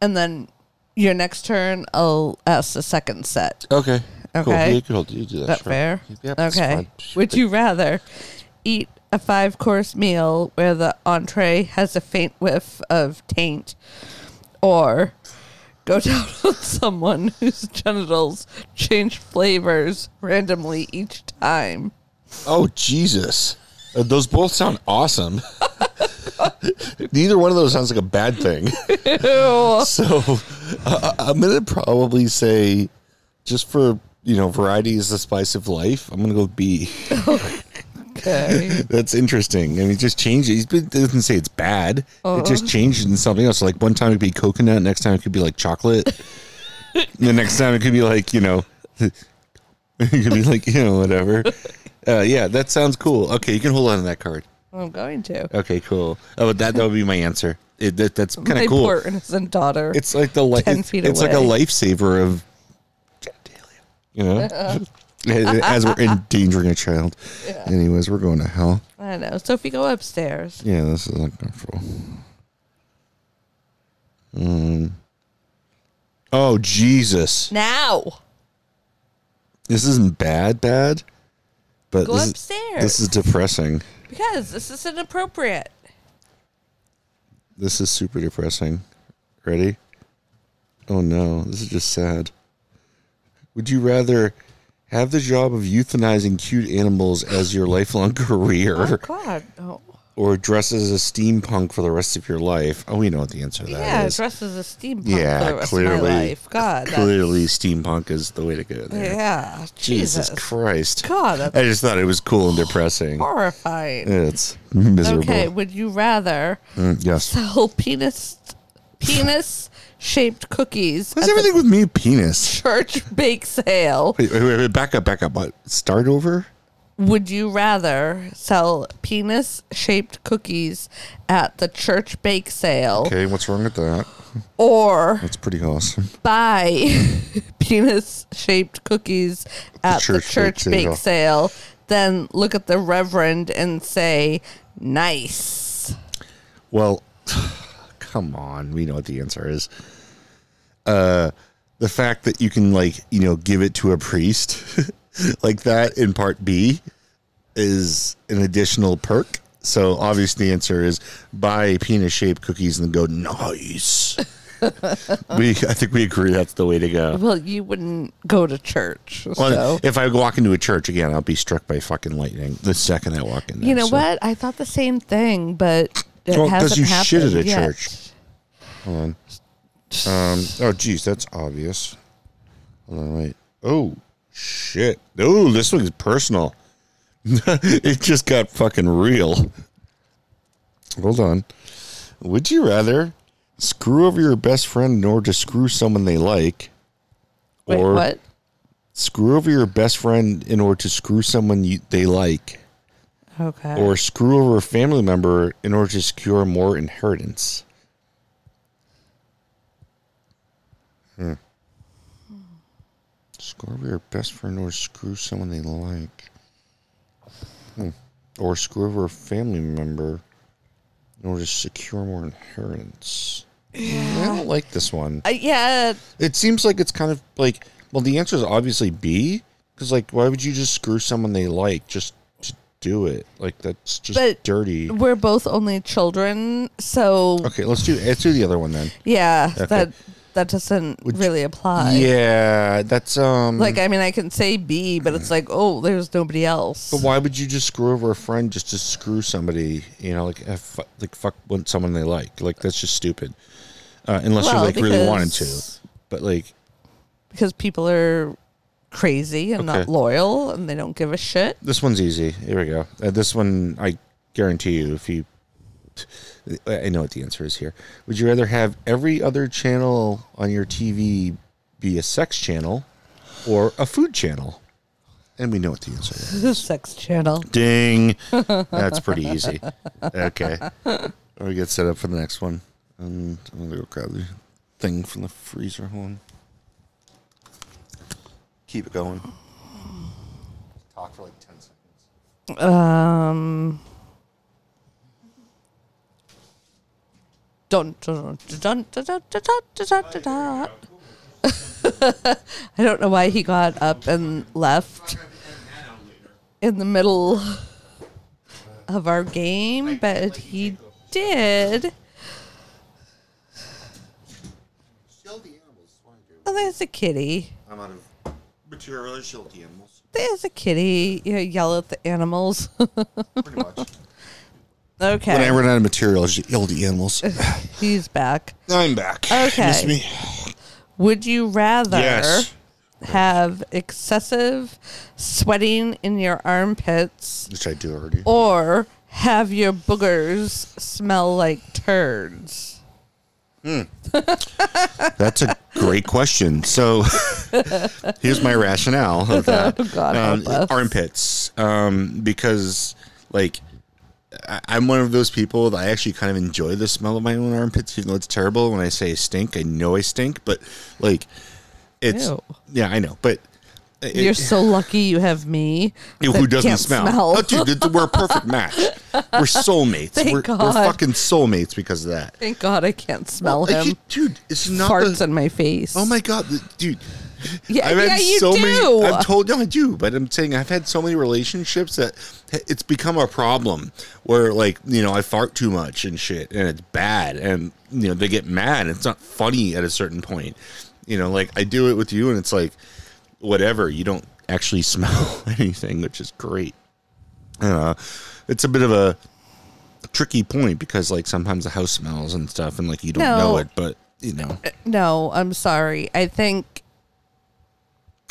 and then your next turn I'll ask the second set. Okay. Cool. Okay. You can hold, you do that. Is that sure. fair? That's okay. fine. Would you rather eat a five course meal where the entree has a faint whiff of taint or go down on someone whose genitals change flavors randomly each time? Oh Jesus! Uh, those both sound awesome. Neither one of those sounds like a bad thing. Ew. So uh, I'm gonna probably say, just for you know, variety is the spice of life. I'm gonna go B. Okay. That's interesting. I mean, just change it. It doesn't say it's bad. It just Uh-huh. changed into something else. Like one time it could be coconut, next time it could be like chocolate. the next time it could be like you know, it could be like you know whatever. Uh, yeah, that sounds cool. Okay, you can hold on to that card. I'm going to. Okay, cool. Oh, that that would be my answer. It, that, that's kind of cool. poor innocent daughter. It's like the li- 10 it's, feet it's like a lifesaver of genitalia, you know. As we're endangering a child. Anyways, we're going to hell. I know. Sophie, go upstairs. Yeah, this is uncomfortable. Um. Oh Jesus! Now. This isn't bad, bad, but Go this is, upstairs. this is depressing. Because this is inappropriate. This is super depressing. Ready? Oh no, this is just sad. Would you rather have the job of euthanizing cute animals as your lifelong career Oh, God. Oh. or dress as a steampunk for the rest of your life? Oh, we know what the answer to that Yeah, is. dressed as a steampunk yeah, for the rest clearly. of my life. God. that's- clearly, steampunk is the way to go there. Yeah. Jesus, Jesus. Christ. God, that's I just thought it was cool and depressing. horrifying. It's miserable. Okay, would you rather Mm, yes. sell penis penis shaped cookies What's at everything with me, penis? church bake sale? Wait, wait, wait, back up, back up. What? Start over? Would you rather sell penis shaped cookies at the church bake sale Okay, what's wrong with that? or That's pretty awesome. buy penis shaped cookies at the church church, bake bake, sale. sale, then look at the reverend and say, nice. Well, come on. We know what the answer is. Uh, the fact that you can, like, you know, give it to a priest like that in part B is an additional perk. So obviously the answer is buy penis shaped cookies and go nice. we, I think we agree that's the way to go. Well, you wouldn't go to church. Well, so. if I walk into a church again, I'll be struck by fucking lightning the second I walk in. There, You know so- what? I thought the same thing, but it Well, 'cause hasn't you shit at a yet. church. Hold on. Um. Oh, geez, that's obvious. Hold on, wait. Oh, shit. Oh, this one's personal. it just got fucking real. Hold on. Would you rather screw over your best friend in order to screw someone they like, Wait, or what? screw over your best friend in order to screw someone you, they like, Okay. or screw over a family member in order to secure more inheritance? Hmm. Screw over your best friend or screw someone they like. Hmm. Or screw over a family member in order to secure more inheritance. I don't like this one. Uh, yeah, It seems like it's kind of like, well, the answer is obviously B. Because, like, why would you just screw someone they like just do it? Like, that's just But- dirty. we're both only children, so Okay, let's do let's do the other one then. yeah, Okay. that that doesn't Would really apply. Yeah, that's um. Like, I mean, I can say B, but it's like, oh, there's nobody else. But why would you just screw over a friend just to screw somebody? You know, like f- like fuck with someone they like. Like that's just stupid. Uh, unless you Well, like really wanted to. But like, Because people are crazy and not loyal, and they don't give a shit. this one's easy. Here we go. Uh, this one I guarantee you, if you, I know what the answer is here. Would you rather have every other channel on your TV be a sex channel or a food channel? And we know what the answer is. Sex channel. Ding. That's pretty easy. Okay. We get set up for the next one. And I'm going to go grab the thing from the freezer. Hold on. Keep it going. Talk for like 10 seconds. Um. I don't know why he got up and left in the middle of our game, but he did. Oh, there's a kitty. I'm out of material and shield the animals. There's a kitty. You know, yell at the animals. Pretty much. okay. When I run out of material, I just yell at the animals. He's back. I'm back. Okay. Miss me? Would you rather Yes. have excessive sweating in your armpits Which I do already. or have your boogers smell like turds? That's a great question. So here's my rationale of that. Oh, God um, armpits. Um, because like I- I'm one of those people that I actually kind of enjoy the smell of my own armpits, even though it's terrible. When I say I stink, I know I stink, but like it's Ew. yeah, I know, but it- You're so lucky you have me. who doesn't can't smell? Oh, dude, we're a perfect match. We're soulmates. Thank we're, we're fucking soulmates because of that. Thank God I can't smell Like, him. dude, it's not Farts the, in my face. Oh my god, dude. Yeah, I've yeah, had you so do. many. I've told no, I do, but I'm saying I've had so many relationships that it's become a problem where, like, you know, I fart too much and shit, and it's bad, and you know they get mad. It's not funny at a certain point. You know, like I do it with you, and it's like, whatever. You don't actually smell anything, which is great. Uh, it's a bit of a tricky point because, like, sometimes the house smells and stuff, and like you don't No. know it, but you know. No, I'm sorry. I think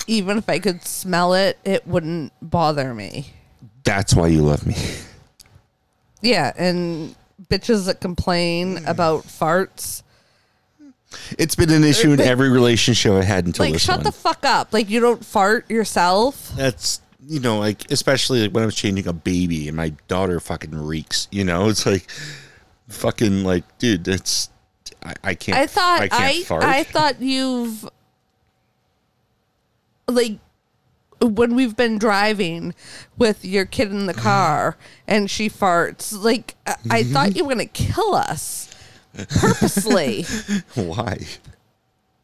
even if I could smell it, it wouldn't bother me. That's why you love me. Yeah, and bitches that complain about farts. It's been an issue in every relationship I had until Like, this shut one. the fuck up. Like, you don't fart yourself. That's you know, like especially like when I was changing a baby and my daughter fucking reeks. You know, it's like fucking like, dude, that's I, I can't. I thought I can't I, fart. I thought you've like when we've been driving with your kid in the car and she farts like I, I thought you were gonna kill us purposely Why?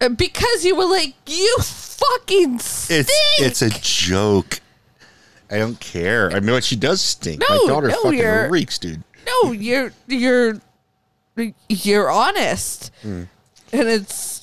Uh, because you were like you fucking stink. It's it's a joke. I don't care. I mean, she does stink. No, my daughter no, fucking reeks, dude. no you're you're you're honest Hmm. and it's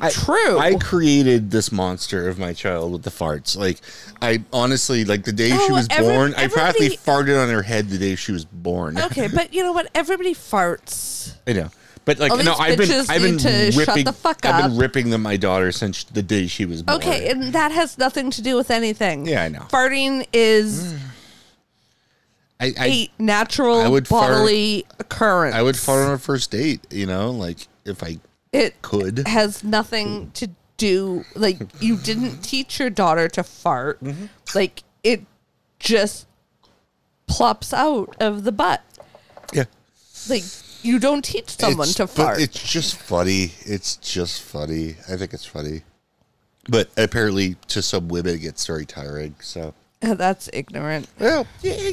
I- true I created this monster of my child with the farts. Like, I honestly, like the day she Oh, was every- born, I practically farted on her head the day she was born. okay but you know what everybody farts I know. But like All no, I've been I've been need to shut ripping the fuck I've been ripping them my daughter since the day she was born. Okay, and that has nothing to do with anything. Yeah, I know. Farting is I I, a natural I would fart- bodily occurrence. I would fart on our first date, you know, like if I It could. has nothing to do like you didn't teach your daughter to fart. Mm-hmm. Like it just plops out of the butt. Yeah. Like you don't teach someone It's- to fart. It's just funny. It's just funny. I think it's funny. But apparently to some women it gets very tiring, so That's ignorant. Well, yeah.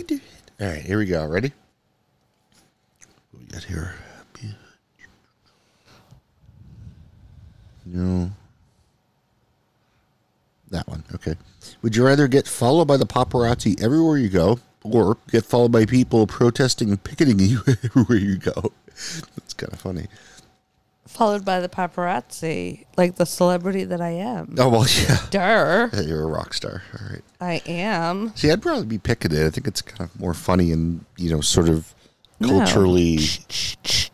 All right, here we go. Ready? What we got here? No. That one. Okay. Would you rather get followed by the paparazzi everywhere you go, or get followed by people protesting and picketing you everywhere you go? That's kind of funny. Followed by the paparazzi, like the celebrity that I am. Oh well, yeah. Durr, Yeah, You're a rock star. All right. I am. See, I'd probably be picketed. I think it's kind of more funny and you know, sort of No. culturally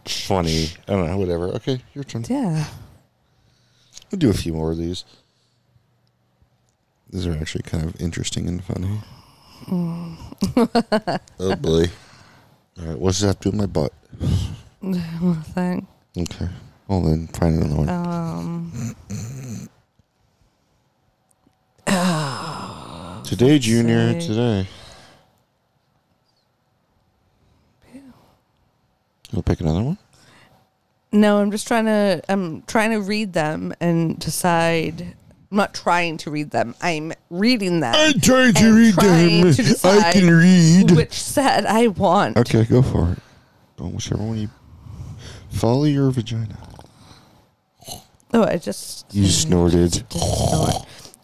funny. I don't know. Whatever. Okay, your turn. Yeah. We'll do a few more of these. These are actually kind of interesting and funny. oh boy. All right, what's that to do with my butt? Thing. Okay. Well, then find another one. Um. today, Junior. say- Today. You'll pick another one. No, I'm just trying to. I'm trying to read them and decide. I'm not trying to read them. I'm reading them. I'm trying and trying to decide I can read. Which set I want. Okay, go for it. Go whichever one you. Follow your vagina. Oh, I just. You snorted.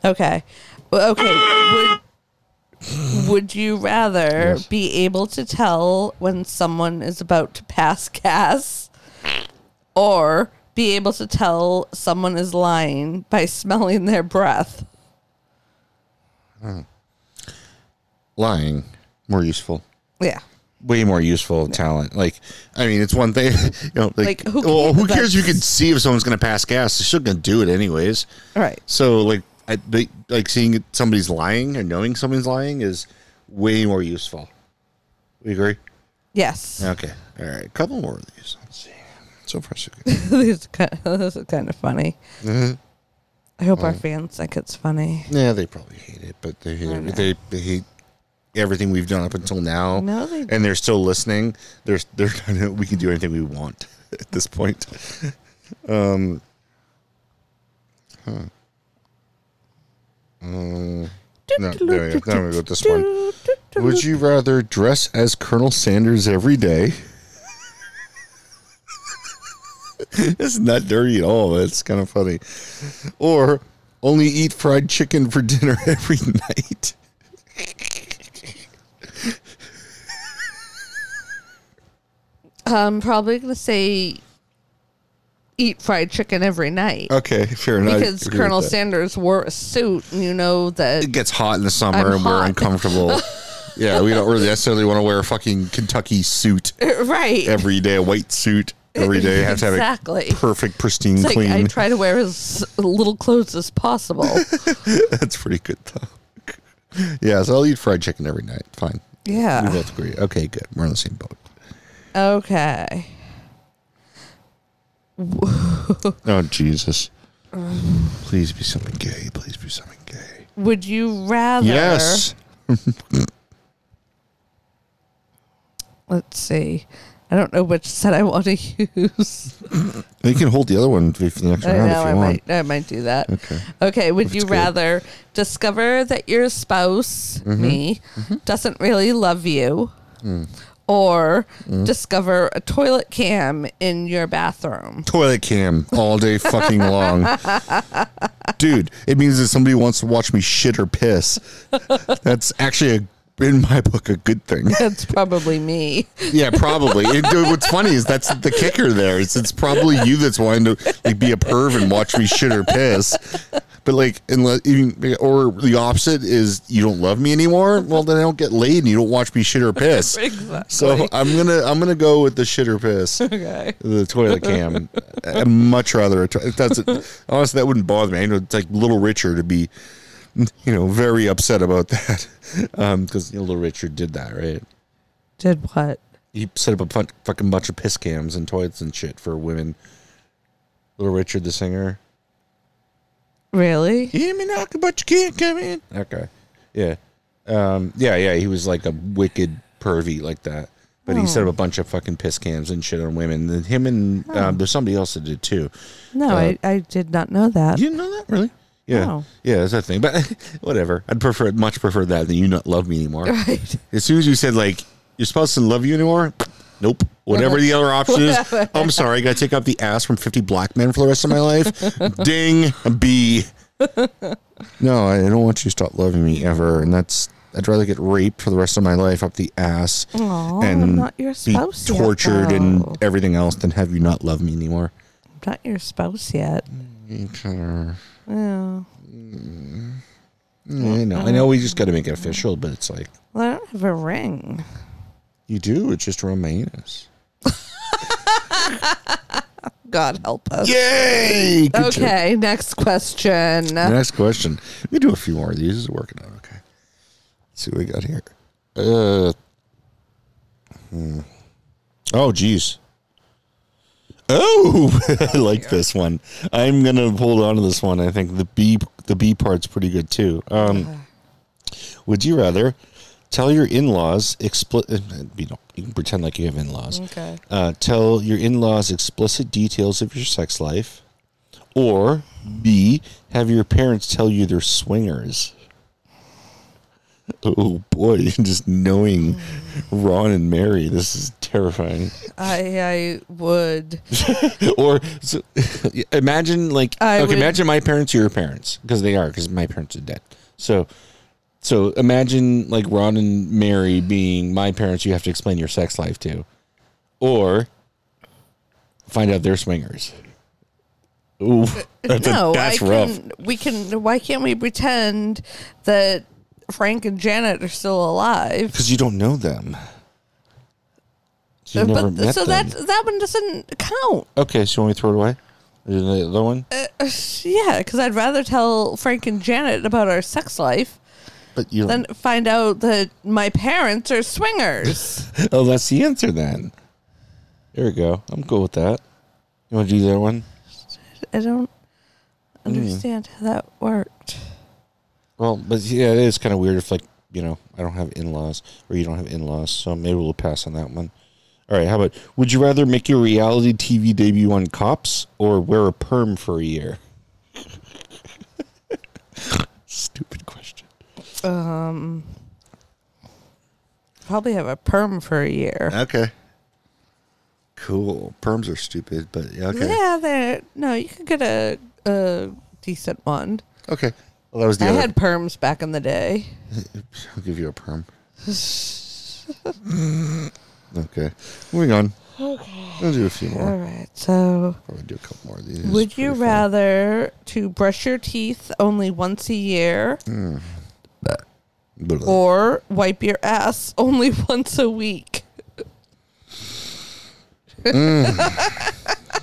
Okay. Well, Okay. Would Would you rather Yes. be able to tell when someone is about to pass gas, or be able to tell someone is lying by smelling their breath? Hmm. Lying, more useful. Yeah. Way more useful talent. Like, I mean, it's one thing. You know, like, Like, who well, cares? who cares? if You can see if someone's going to pass gas. They're still going to do it anyways. All right. So, like, I, they, like seeing somebody's lying or knowing someone's lying is way more useful. We agree. Yes. Okay. All right. A couple more of these. So far, so good. this, is kind this is kind of funny. Mm-hmm. I hope our fans think it's funny. Yeah, they probably hate it, but they hate I know. it. They, they hate everything we've done up until now. No, they and they're still listening. They're they're we can do anything we want at this point. Um. Huh. Um, no, there we go. Now we go with this one. Would you rather dress as Colonel Sanders every day? it's not dirty at all. It's kind of funny. Or only eat fried chicken for dinner every night. I'm probably gonna say eat fried chicken every night Okay, fair enough. Because Colonel. Sanders wore a suit, and you know that it gets hot in the summer I'm and we're uncomfortable. yeah, we don't really necessarily want to wear a fucking Kentucky suit right. every day, a white suit every day. Have to have it perfect, pristine, like clean. I try to wear as little clothes as possible. That's pretty good though. yeah, so I'll eat fried chicken every night. Fine. Yeah. We both agree. Okay, good. We're on the same boat. Okay. Oh Jesus. Please be something gay. Please be something gay. Would you rather? Yes. Let's see. I don't know which set I want to use. You can hold the other one for the next I round know if I you want. might. I might do that. Okay. Okay. Would you good. rather discover that your spouse, Mm-hmm. me, doesn't really love you, or Mm. discover a toilet cam in your bathroom? toilet cam all day fucking long. Dude, it means that somebody wants to watch me shit or piss. That's actually a in my book a good thing. That's probably me. Yeah, probably. It, what's funny is that's the kicker there. It's it's probably you that's wanting to like be a perv and watch me shit or piss. But like, unless or the opposite is you don't love me anymore. Well, then I don't get laid and you don't watch me shit or piss. Exactly. So I'm gonna I'm gonna go with the shit or piss. Okay. the toilet cam. I'd much rather a to- it doesn't honestly that wouldn't bother me. I know it's like Little Richard to be, you know, very upset about that because know, Little Richard did that, right? Did what? He set up a fucking bunch of piss cams and toilets and shit for women. Little Richard, the singer. Really? You hear me knock, but you can't come in. Okay, yeah, um, yeah, yeah. He was like a wicked pervy like that. But he set up a bunch of fucking piss cams and shit on women. And him and um, there's somebody else that did too. No, Uh, I, I did not know that. You didn't know that, really? Yeah, No. yeah, that's that thing. But whatever. I'd prefer much prefer that than you not love me anymore. Right. As soon as you said like you're supposed to love you anymore, nope. Whatever the other option is, oh, I'm sorry. I got to take out the ass from 50 black men for the rest of my life. Ding, B. No, I don't want you to stop loving me ever, and that's. I'd rather get raped for the rest of my life up the ass Aw, and I'm not your be spouse yet, tortured though. and everything else than have you not love me anymore. I'm not your spouse yet. Mm. Yeah. I know. I know we just got to make it official, but it's like Well, I don't have a ring. you do. It's just around my anus. God help us. Yay! Good job. Okay, next question. Next question. We do a few more of these. This is working out okay. Let's see what we got here. Uh, hmm. Oh, geez. Oh, I like this one. I'm gonna hold on to this one. I think the B the B part's pretty good too. Um, would you rather tell your in-laws explicit? You know, you can pretend like you have in-laws. Okay. Uh, tell your in-laws explicit details of your sex life, or B have your parents tell you they're swingers. Oh boy, just knowing Ron and Mary, this is terrifying. I I would. or so, imagine like I okay, would- imagine my parents, your parents, because they are, because my parents are dead. So, so imagine like Ron and Mary being my parents. You have to explain your sex life to, or find out they're swingers. Ooh, that's, no, that's I rough. can. We can. Why can't we pretend that Frank and Janet are still alive? Because you don't know them. So, you Uh, never met so them. that that one doesn't count. okay. So you want me to throw it away? Is the other one? Yeah, because I'd rather tell Frank and Janet about our sex life But you than find out that my parents are swingers. Oh, that's the answer then. There we go. I'm cool with that. You want to do the other one? I don't Mm. understand how that worked. Well, but yeah, it is kind of weird if like you know I don't have in-laws or you don't have in-laws, so maybe we'll pass on that one. All right, how about would you rather make your reality TV debut on Cops or wear a perm for a year? Stupid question. Um, probably have a perm for a year. Okay. Cool. Perms are stupid, but yeah, okay. Yeah, they're no, you could get a a decent one. Okay. Well, that was the I other. had perms back in the day. I'll give you a perm. okay. Moving on. Okay. I'll do a few more. All right, so Probably do a couple more of these. would you Pretty fun. rather to brush your teeth only once a year hmm. Blah. or wipe your ass only once a week? Hmm.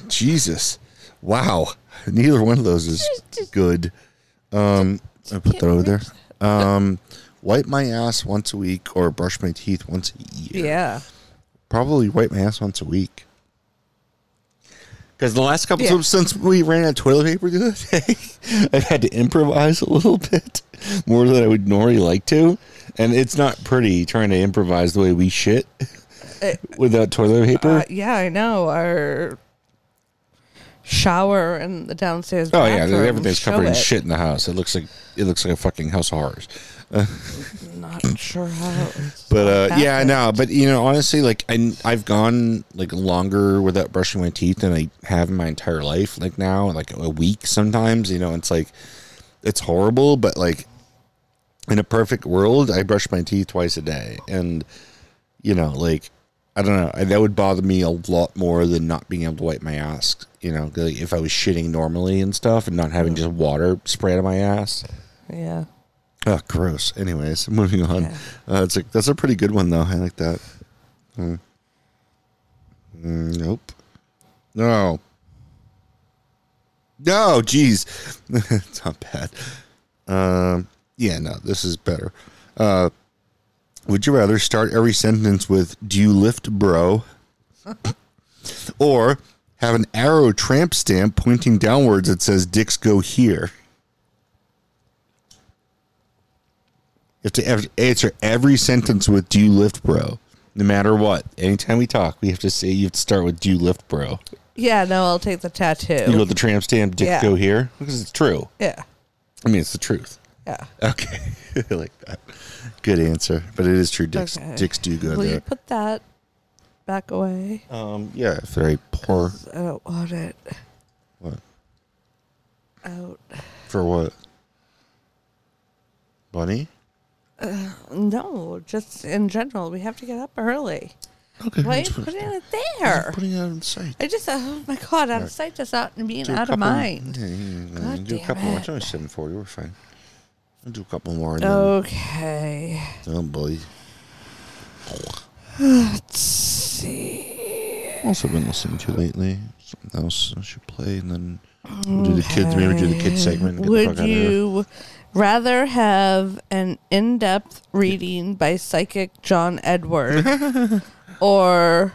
Jesus. Wow. Neither one of those is good. Um, I put that over there. Um, wipe my ass once a week or brush my teeth once a year. Yeah. Probably wipe my ass once a week. Because the last couple Yeah. times since we ran out of toilet paper the other day, I've had to improvise a little bit more than I would normally like to. And it's not pretty trying to improvise the way we shit without toilet paper. Uh, yeah, I know. Our shower and the downstairs. Oh yeah, everything's covered in shit in the house. It looks like it looks like a fucking house of horrors. Not sure how. But uh, yeah, I know. But you know, honestly, like I, I've gone like longer without brushing my teeth than I have in my entire life. Like now, like a week sometimes. You know, it's like it's horrible. But like in a perfect world, I brush my teeth twice a day, and you know, like I don't know, that would bother me a lot more than not being able to wipe my ass. You know, like if I was shitting normally and stuff, and not having just water sprayed on my ass. Yeah. Oh, gross. Anyways, moving on. Yeah. Uh, it's a, that's a pretty good one, though. I like that. Hmm. Mm, nope. No. No, jeez. it's not bad. Um, yeah, no, this is better. Uh, would you rather start every sentence with "Do you lift, bro," or have an arrow tramp stamp pointing downwards that says "Dicks go here"? You have to ev- answer every sentence with "Do you lift, bro?" No matter what. Anytime we talk, we have to say you have to start with "Do you lift, bro?" Yeah. No, I'll take the tattoo. You go with the tramp stamp, "Dick Yeah. go here," because it's true. yeah. I mean, it's the truth. Yeah. Okay, I like that. Good answer, but it is true. Dicks, Okay. dicks do go Will you there. put that back away? Um, yeah, if they're poor. I don't want it What out. for what? Bunny. No, just in general, we have to get up early. Okay, Why are let's you put it putting there. it there? Putting it out of sight. I just, oh my god, out of sight does not mean Do a out of couple- mind. Yeah, yeah, yeah, God do a damn couple more. it. It's only seven forty. We're fine. I'll do a couple more. And then, Okay. oh boy. Let's see. Also been listening to lately. Something else I should play, and then we'll do the kids. Maybe do the kids segment. And get the Would fuck out of here. you rather have an in-depth reading by psychic John Edward or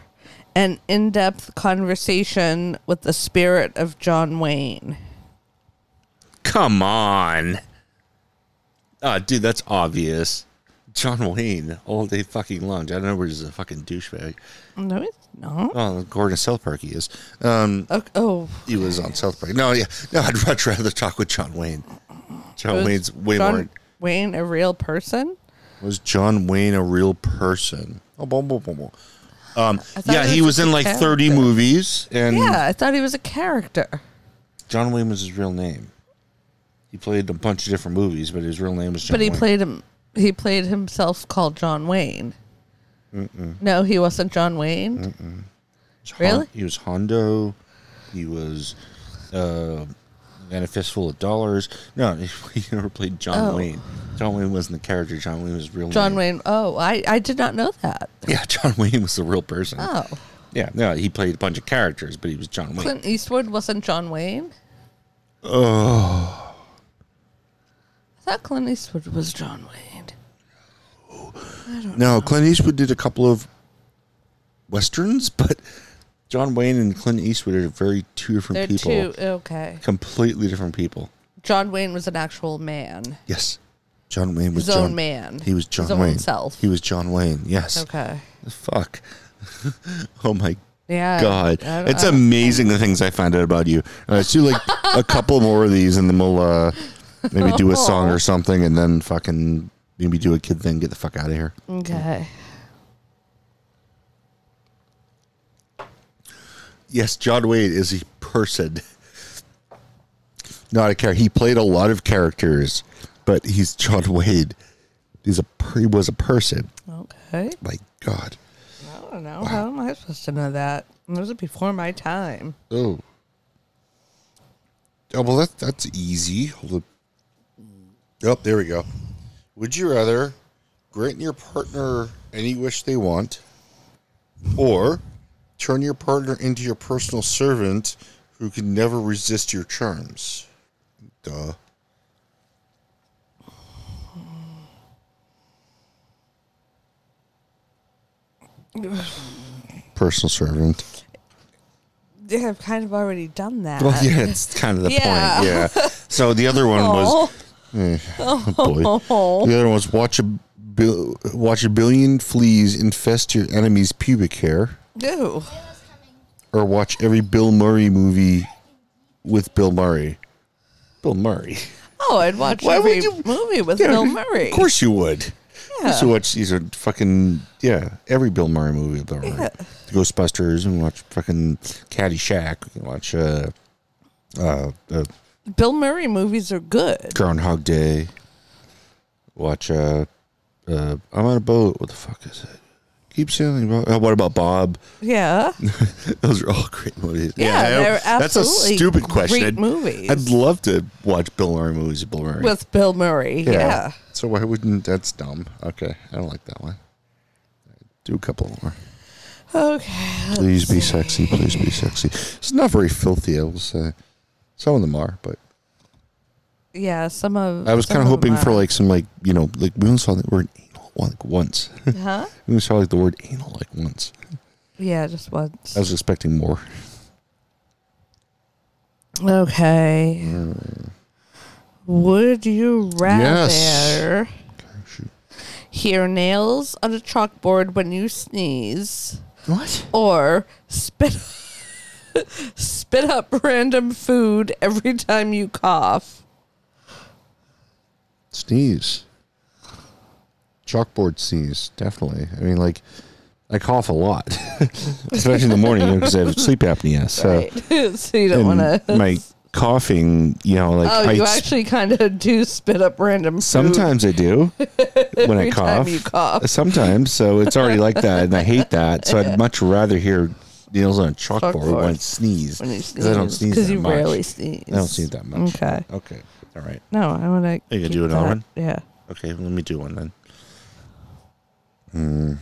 an in-depth conversation with the spirit of John Wayne. Come on. Oh, dude, that's obvious. John Wayne, all day fucking long. John Edwards is a fucking douchebag. No, it's not. Oh, Gordon South Park he is. Um, Okay. Oh, he was on South Park. No, yeah, no, I'd much rather talk with John Wayne. John was Wayne's way John more. Wayne a real person? Was John Wayne a real person? Oh, boom, boom, boom, boom. Um, yeah, it he was was in like thirty movies, and Yeah, I thought he was a character. John Wayne was his real name. He played a bunch of different movies, but his real name was John. but he Wayne. played him. He played himself called John Wayne. No, he wasn't John Wayne. Hon- really? He was Hondo. He was uh, and a fistful of dollars. No, he never played John Oh. Wayne. John Wayne wasn't the character. John Wayne was real John name. Wayne. Oh, I I did not know that. Yeah, John Wayne was the real person. Oh, Yeah, no, he played a bunch of characters, but he was John Wayne. Clint Eastwood wasn't John Wayne. Oh, I thought Clint Eastwood was John Wayne. No, Clint Eastwood did a couple of westerns, but John Wayne and Clint Eastwood are very two different They're people. two. Okay. Completely different people. John Wayne was an actual man. Yes. John Wayne was His John own man. He was John His own Wayne. self. He was John Wayne. Yes. Okay. Fuck. oh my Yeah. god. It's amazing the things I find out about you. Uh, let's do like a couple more of these and then we'll uh, maybe do a song or something and then fucking maybe do a kid thing, get the fuck out of here. Okay. Yes, John Wayne is a person. Not a character. He played a lot of characters, but he's John Wayne. He's a he was a person. Okay. My God. I don't know. How am I supposed to know that? It was before my time. Oh. Oh well, that that's easy. Hold up. Oh, there we go. Would you rather grant your partner any wish they want, or turn your partner into your personal servant who can never resist your charms? Duh. Personal servant. Yeah, I've kind of already done that. Well, yeah, it's kind of the Yeah. point. Yeah. So the other one was Oh. boy. The other one was watch a bil- watch a billion fleas infest your enemy's pubic hair, Ew. or watch every Bill Murray movie with Bill Murray. Bill Murray. Oh, I'd watch Why every would you- movie with Bill Murray. Of course you would. Yeah. So watch these are fucking yeah every Bill Murray movie with Bill Murray. Yeah. Ghostbusters and watch fucking Caddyshack. You can watch uh uh, uh Bill Murray movies are good. Groundhog Day. Watch uh uh I'm on a boat. What the fuck is it? Keep sailing. Bob. Uh, what about Bob? Yeah. Those are all great movies. Yeah, know. they're that's a stupid question. great I'd, movies. I'd love to watch Bill Murray movies with Bill Murray. With Bill Murray. Yeah. So why wouldn't that's dumb? Okay, I don't like that one. Do a couple more. Okay. Please be sexy. Please be sexy. It's not very filthy, I will say. Some of them are, but Yeah, some of I was kind of hoping for like some like you know like we only saw the word anal like once. Huh? we only saw like the word anal like once. Yeah, just once. I was expecting more. Okay. Mm. Would you rather Shoot. hear nails on a chalkboard when you sneeze What? or spit spit up random food every time you cough? Sneeze. Chalkboard sneeze, definitely. I mean, like, I cough a lot, especially in the morning because I have sleep apnea. So, Right. so you don't want to. my coughing, you know, like Oh, I you actually kind of do spit up random food sometimes I do when I cough. you cough. Sometimes, so it's already like that, and I hate that. So I'd much rather hear nails on a chalkboard, Chalkboard. when I sneeze When you because I don't sneeze because that you much. rarely sneeze. I don't sneeze that much. Okay. Okay. All right. No, I want to. you gonna do another one? Yeah. Okay. Let me do one then. Hmm.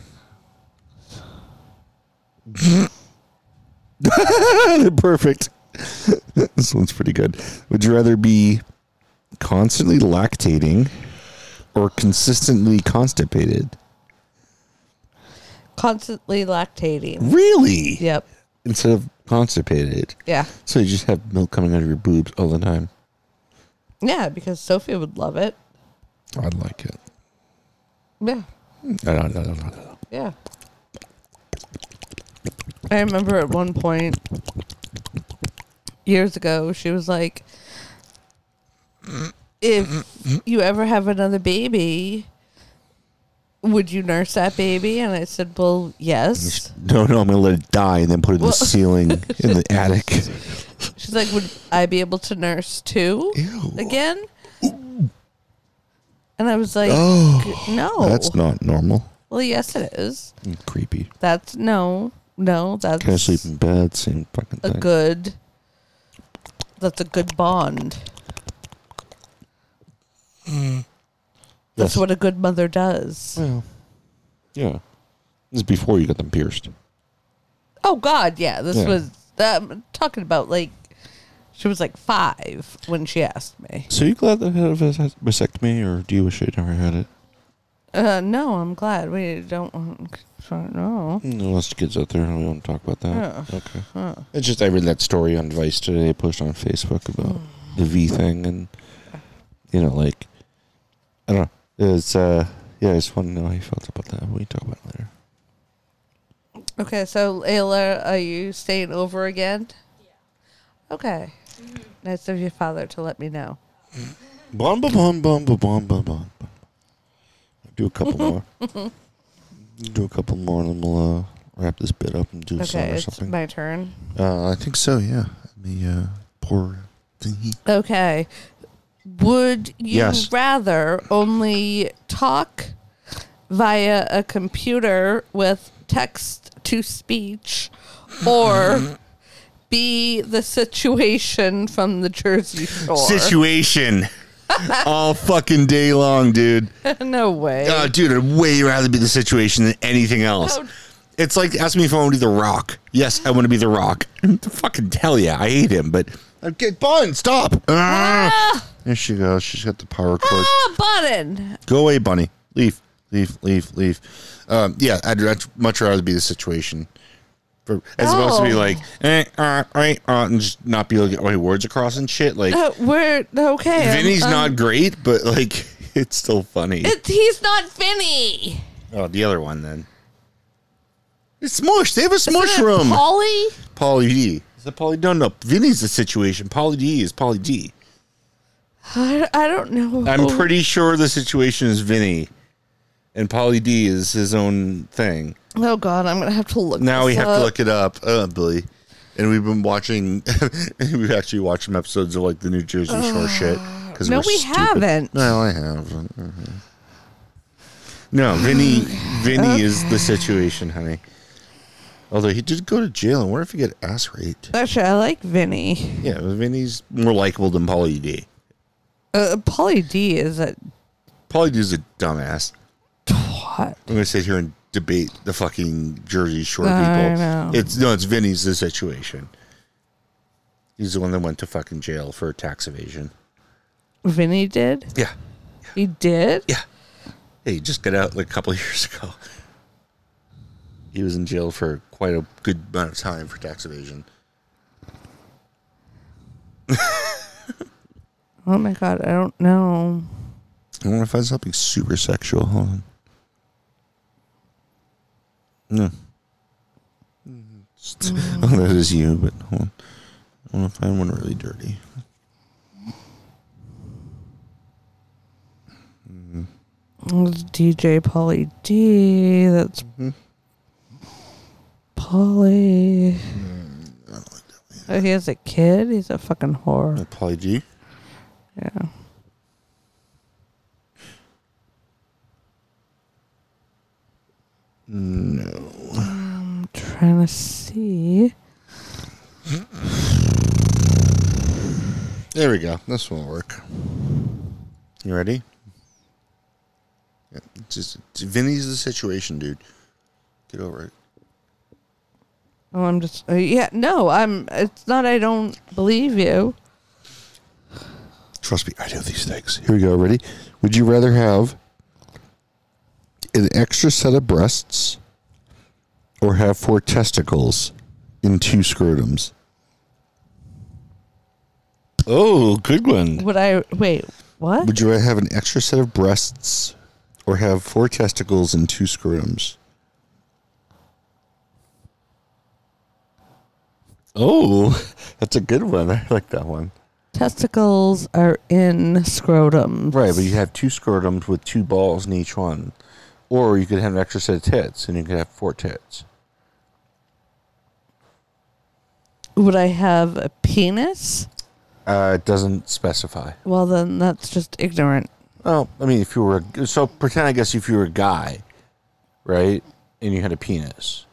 Perfect. this one's pretty good. Would you rather be constantly lactating or consistently constipated? Constantly lactating. Really? Yep. Instead of constipated. Yeah. So you just have milk coming out of your boobs all the time. Yeah, because Sophia would love it. I'd like it. Yeah. Yeah. I remember at one point years ago, she was like, if you ever have another baby, would you nurse that baby? And I said, well, yes. No, no, I'm gonna let it die and then put it in Well- the ceiling in the attic. She's like, would I be able to nurse too Ew. again? And I was like, Oh, no. That's not normal. Well, yes, it is. Mm, Creepy. That's no, no. That's Can I sleep in bed? Same fucking a thing. good. That's a good bond. That's Yes. what a good mother does. Well, yeah. This is before you got them pierced. Oh God, yeah. This Yeah. was I'm talking about like she was like five when she asked me. So you glad that I had a vasectomy, or do you wish I never had it? Uh, no, I'm glad we don't. No. No, lots of kids out there. We don't talk about that. Yeah. Okay. It's just I read that story on Vice today. They posted on Facebook about the V thing, and you know, like I don't know. It's uh, yeah. I just want to know how you felt about that. We can talk about it later. Okay, so Ayla, are you staying over again? Yeah. Okay. Nice of your father to let me know. Bum bum bum bum bum bum bum bum. Do a couple more. Do a couple more, and then we'll uh, wrap this bit up and do a song Okay, or it's something. my turn. Uh, I think so. Yeah. Let me uh, pour thingy. Okay. Would you Yes. rather only talk via a computer with text to speech or be the situation from the Jersey Shore? Situation. All fucking day long, dude. no way. Oh, dude, I'd way rather be the situation than anything else. Oh. It's like asking me if I want to be the Rock. Yes, I want to be the Rock. fucking tell you, I hate him, but okay, Bun, stop. Ah! There she goes. She's got the power cord. ah, button. Go away, Bunny. Leave, leave, leave, leave. Um, yeah, I'd, I'd much rather be the situation. For, as opposed to be Oh. like, eh, uh, right, uh, and just not be able to get my words across and shit. Like, Uh, we're okay. I'm- Vinny's I'm- not great, but like, it's still funny. It, he's not Vinny. Oh, the other one then. It's Smush. They have a Smush room. Pauly? Pauly D. Is that Pauly? No, no. Vinny's the situation. Pauly D is Pauly D. I, I don't know. I'm pretty sure the situation is Vinny, and Pauly D is his own thing. Oh God, I'm gonna have to look. Now we have to look it up, uh, Billy. And we've been watching. we've actually watched some episodes of like the New Jersey Shore shit. Cause No, we're stupid. haven't. No, I haven't. Mhm. No, Vinny. Vinny is the situation, honey. Although he did go to jail, and where if he get ass raped? Actually, I like Vinny. Yeah, Vinny's more likable than Pauly D. Uh, Pauly D is a Pauly is a dumbass. what? I'm gonna sit here and debate the fucking Jersey Shore I people. know. It's no, it's Vinny's the situation. He's the one that went to fucking jail for tax evasion. Vinny did. Yeah, He did. yeah. Hey, he just got out like a couple of years ago. He was in jail for quite a good amount of time for tax evasion. Oh my God, I don't know. I want to find something super sexual. Hold on. No. Oh, that is you, but hold on. I want to find one really dirty. It's DJ Pauly D. That's Pauly. Oh, he has a kid. He's a fucking whore. Uh, Polly G. Yeah. No. I'm trying to see. There we go. This won't work. You ready? Yeah, just Vinny's the situation, dude. Get over it. Oh, I'm just. Uh, yeah, no, I'm. It's not. I don't believe you. Trust me, I know these things. Here we go. Ready? Would you rather have an extra set of breasts or have four testicles in two scrotums? Oh, good one. Would I wait? What? Would you rather have an extra set of breasts or have four testicles and two scrotums? Oh, that's a good one. I like that one. Testicles are in scrotum. Right, but you have two scrotums with two balls in each one. Or you could have an extra set of tits and you could have four tits. Would I have a penis? Uh, it doesn't specify. Well, then that's just ignorant. Well, I mean, if you were a, so pretend, I guess, if you were a guy, right, and you had a penis,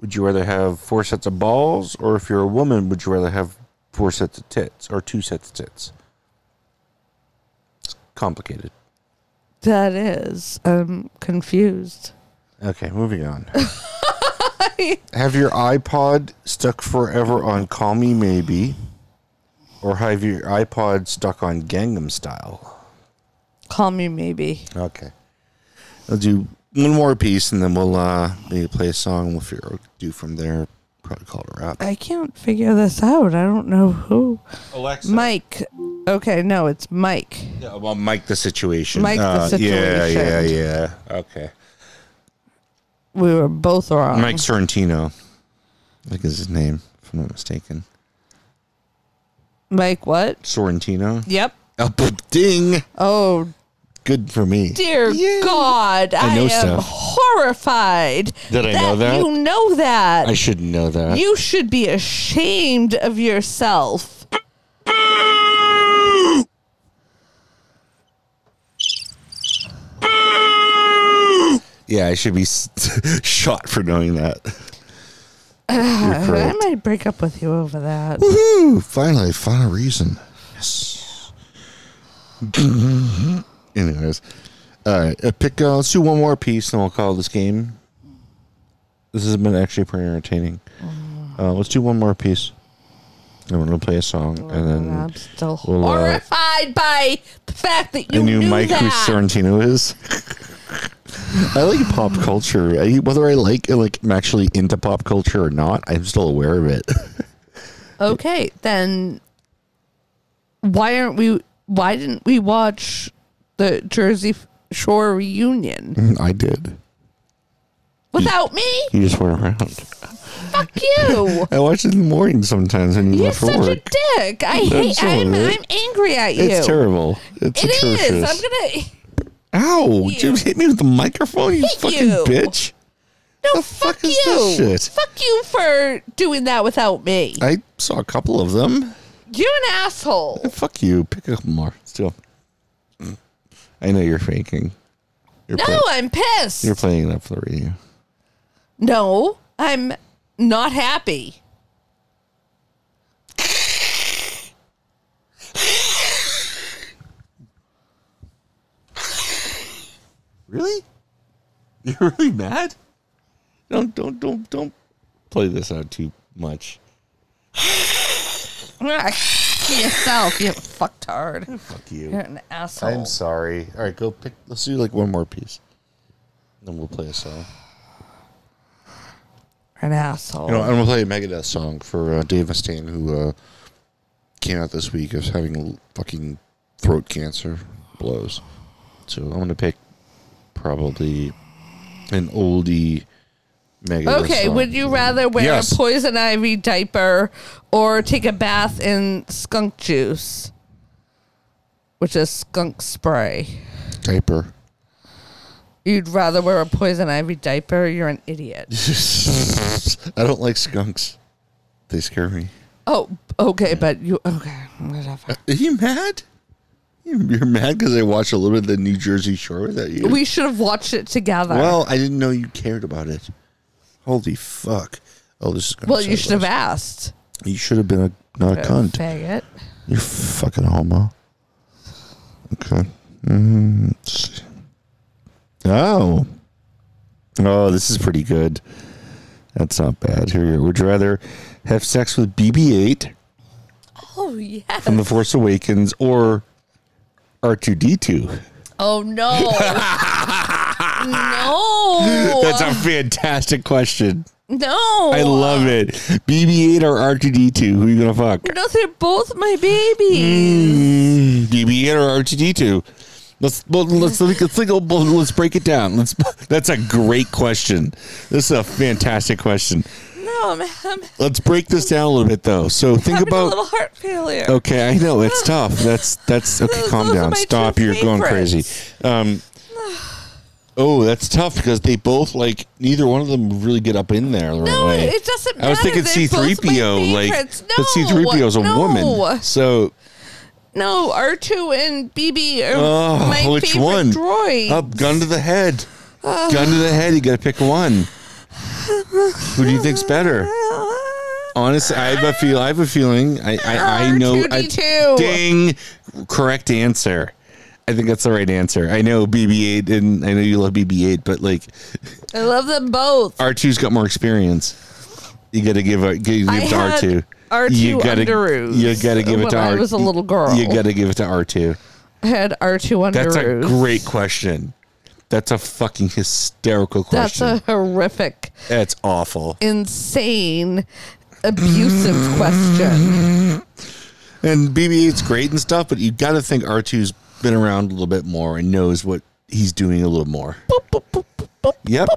would you rather have four sets of balls, or if you're a woman, would you rather have four sets of tits or two sets of tits? It's complicated. That is. I'm confused. Okay, moving on. have your iPod stuck forever on Call Me Maybe, or have your iPod stuck on Gangnam Style? Call me maybe. Okay. I'll do one more piece and then we'll uh maybe play a song. We'll figure out what to do from there. Probably call it a wrap. I can't figure this out. I don't know who. Alexa. Mike. Okay, no, it's Mike. Yeah, well, Mike the situation. Mike the Uh, Yeah, yeah, situation. yeah. Okay. We were both wrong. Mike Sorrentino. I think is his name, if I'm not mistaken. Mike, what? Sorrentino. Yep. Oh, ding. Oh Good for me. dear Yay. God! I, know am stuff. horrified. Did I know that? You know that. I shouldn't know that. you should be ashamed of yourself. yeah, I should be shot for knowing that. You're I might break up with you over that. Woohoo! Finally, I found a reason. Yes. Anyways, all right. Uh, pick. Uh, let's do one more piece, and we'll call this game. This has been actually pretty entertaining. Uh, let's do one more piece. And we're gonna play a song, and then I'm still we'll, uh, horrified by the fact that you I knew knew Mike who that. Sorrentino is. I like pop culture. I, whether I like like I'm actually into pop culture or not, I'm still aware of it. Okay, then why aren't we? Why didn't we watch the Jersey Shore reunion I did. without me? You just weren't around. Fuck you! I watch it in the morning sometimes when you You're left for such work. a dick. I hate. I'm, right. I'm angry at you. It's terrible. It's It atrocious. is. I'm gonna. Ow! Did you you. hit me with the microphone, you Hit fucking you. bitch? No, The fuck, fuck is you. this shit? Fuck you for doing that without me. I saw a couple of them. You're an asshole. Fuck you. Pick a couple more. Still. I know you're faking. You're, No, play- I'm pissed. you're playing it up for the radio. no, I'm not happy. Really? You're really mad? Don't don't don't don't play this out too much. Ah. Yourself, you fucktard. Fuck you. You're an asshole. I'm sorry. All right, go pick. Let's do like one more piece. Then we'll play a song. An asshole. You know, I'm gonna play a Megadeth song for uh, Dave Mustaine, who uh, came out this week as having fucking throat cancer blows. So I'm gonna pick probably an oldie Okay, would you rather wear Yes. a poison ivy diaper or take a bath in skunk juice, which is skunk spray? diaper? You'd rather wear a poison ivy diaper? You're an idiot. I don't like skunks. They scare me. oh, okay, but you okay? Whatever. Uh, are you mad? You're mad because I watched a little bit of the New Jersey Shore without you. We should have watched it together. well, I didn't know you cared about it. Holy fuck! Oh, this is. Gonna well, you should have asked. You should have been a not a cunt. Faggot. You fucking homo. Okay. Mm, see. oh. Oh, this is pretty good. That's not bad. Here. Would you rather have sex with BB-8 Oh yeah. from The Force Awakens or R2D2? Oh no. no. That's a fantastic question. No. I love it. BB-8 or R2D2? Who are you gonna fuck? No, they're both my babies. Mm, BB-8 or R2D2? Let's well, let's let's let's, think- let's break it down. Let's. That's a great question. This is a fantastic question. No, I'm Let's break this down a little bit though. So think about a little heart failure. Okay, I know it's tough. That's that's okay. Those- calm those down. Stop. You're going crazy. Um. Oh, that's tough because they both like neither one of them really get up in there the right No, way. it doesn't I was thinking C three PO like, favorites. but C three PO is a No, woman. So, No, R2 and BB are oh, my which favorite one? droids. Up, gun to the head. gun to the head. You got to pick one. Who do you think's better? Honestly, I have a feel. I have a feeling. I I, I know. I, R2D2. ding, correct answer. I think that's the right answer. I know BB-8, and I know you love BB-8, but like I love them both. R2's got more experience. You got to give a give, I give to had R2. R2 you gotta, Underoos You got to give it when to I R. was a little girl. You got to give it to R2. I had R2 That's a great question. That's a fucking hysterical question. That's a horrific, That's awful. insane, abusive question. And BB-8's great and stuff, but you got to think R2's been around a little bit more and knows what he's doing a little more. Yep.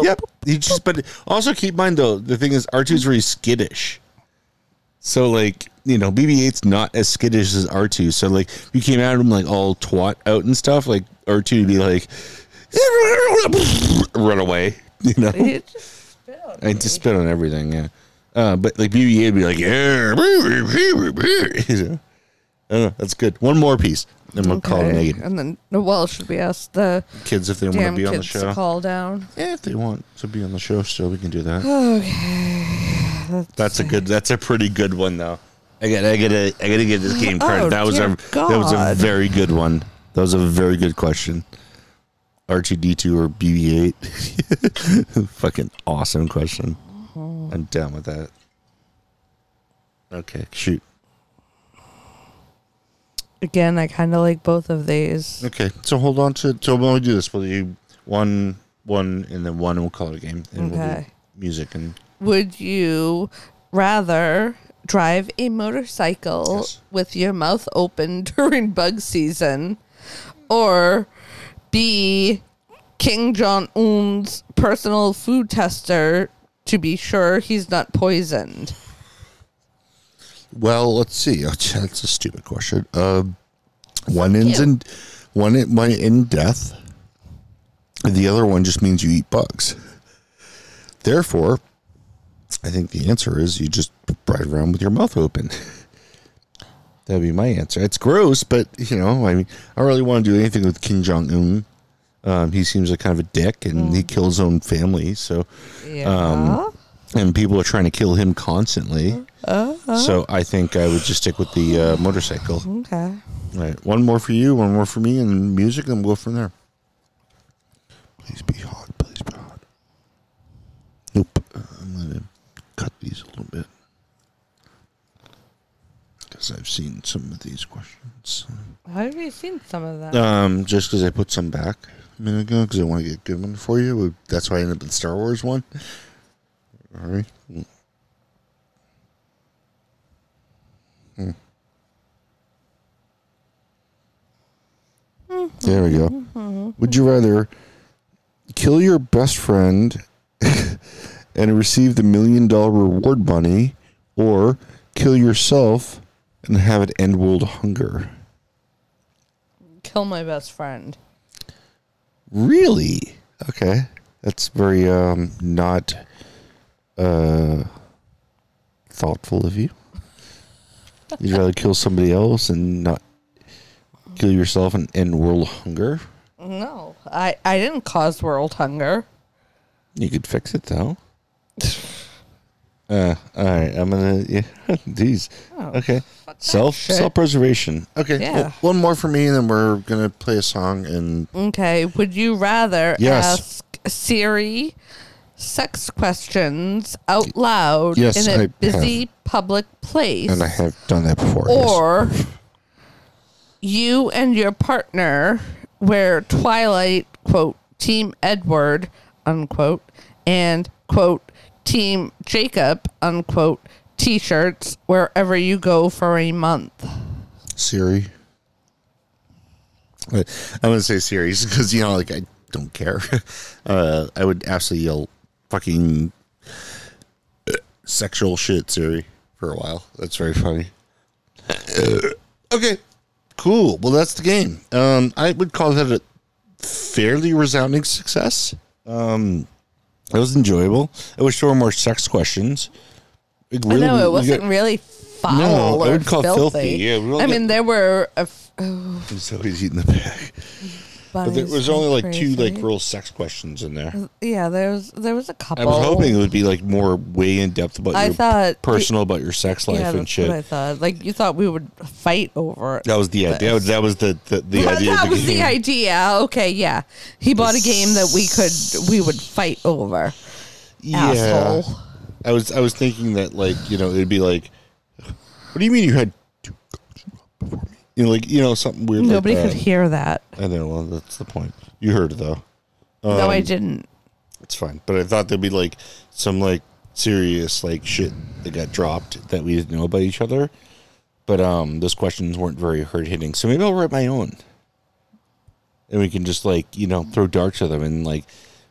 Yep. You just but also keep in mind though, the thing is R2's very skittish. So like, you know, BB-8's not as skittish as R2. So like if you came at him like all twat out and stuff, like R2 would be like run away, you know. It just spit on I just spit on everything, yeah. Uh, but like BB-8 would be like, yeah. That's good. One more piece, then we'll call. Megan. And then, well, should we ask the Kids, if they want to damn be on the kids show, to call down? yeah, if they want to be on the show, still we can do that. Okay, that's a good. That's a pretty good one, though. I got. I gotta. I gotta give this game credit. Oh, that was a. dear That was a God. very good one. That was a very good question. R2D2 or BB-8? Fucking awesome question. Uh-huh. I'm down with that. Okay, shoot. Again, I kind of like both of these. Okay, so hold on to. So when we do this, we'll do one, one, and then one, and we'll call it a game. And we'll Okay. do music and Would you rather drive a motorcycle Yes. with your mouth open during bug season or be Kim Jong Un's personal food tester to be sure he's not poisoned? Well, let's see. That's a stupid question. Uh, one ends in one in- one in death. The other one just means you eat bugs. Therefore, I think the answer is you just ride around with your mouth open. That'd be my answer. It's gross, but you know, I mean, I don't really want to do anything with Kim Jong Un. Um, he seems like kind of a dick, and he kills his own family. So, Yeah. and people are trying to kill him constantly. So I think I would just stick with the uh, motorcycle. okay. All right, one more for you, one more for me, and music, and we'll go from there. Please be hot. Please be hot. Nope. I'm gonna cut these a little bit because I've seen some of these questions. Have you seen some of that? Um, just because I put some back a minute ago because I want to get a good one for you. That's why I ended up with the Star Wars one. All right. Hmm. There we go. Would you rather kill your best friend and receive the million dollar reward money, or kill yourself and have it end world hunger? Kill my best friend. Really? Okay. That's very um not uh thoughtful of you. You'd rather kill somebody else and not kill yourself and end world hunger? No, I, I didn't cause world hunger. You could fix it though. Uh, all right. I'm gonna. Yeah. These. okay. Self self preservation. Okay. Yeah. well, one more for me, and then we're gonna play a song. And Okay, would you rather Yes. ask Siri sex questions out loud Yes, in a I busy public place? and I have done that before. yes. or you and your partner wear Twilight, quote, Team Edward, unquote, and, quote, Team Jacob unquote t-shirts wherever you go for a month. Siri. I- I'm gonna say series because you know, like I don't care. Uh, I would absolutely yell fucking uh, sexual shit, Siri, for a while. That's very funny. okay, cool. Well, that's the game. Um, I would call that a fairly resounding success. Um, it was enjoyable. I wish there were more sex questions. It I know it wasn't get- really foul No, I or would call filthy. filthy. Yeah, I mean there were a f- oh, So he's eating the bag. But there was only like two like real sex questions in there. yeah there was there was a couple. I was hoping it would be like more way in depth about I your thought- personal about your sex life yeah, and shit. I thought. Like you thought we would fight over it. that was the idea. That was, the the, the idea. of that the was the game. idea. Okay, yeah. He bought a game that we could we would fight over. Yeah. Asshole. I was I was thinking that like you know it'd be like, what do you mean you had two before me? You know like you know something weird. Nobody like could hear that. I know. Well, that's the point. You heard it though. no, I Um, didn't. It's fine. But I thought there'd be like some like serious like shit that got dropped that we didn't know about each other. But um those questions weren't very hard hitting. So maybe I'll write my own. And we can just like, you know, throw darts at them and like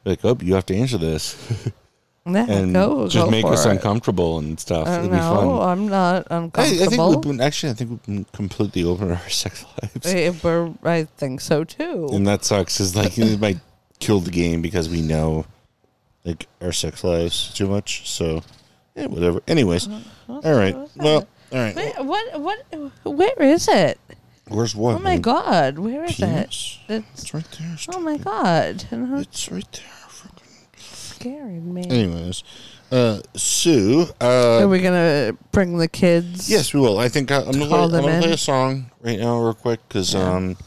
like, oh, you have to answer this. Yeah, and go, just go make us it. uncomfortable and stuff. I It'd be fun. know. I'm not I, I think we've been actually I think we've been completely to our sex lives. Eh, we're, I think so too. And that sucks is like it might kill the game because we know like our sex lives too much. So yeah, whatever. Anyways. All right. Well, all right. Wait, what? What? Where is it? Where's what? Oh my god! Where is Penis? it? It's It's right there. oh my god! It's right there. Scaring me. Anyways, uh, Sue. Uh, Are we gonna bring the kids? yes, we will. I think I, I'm gonna, play, I'm gonna play a song right now, real quick, because um,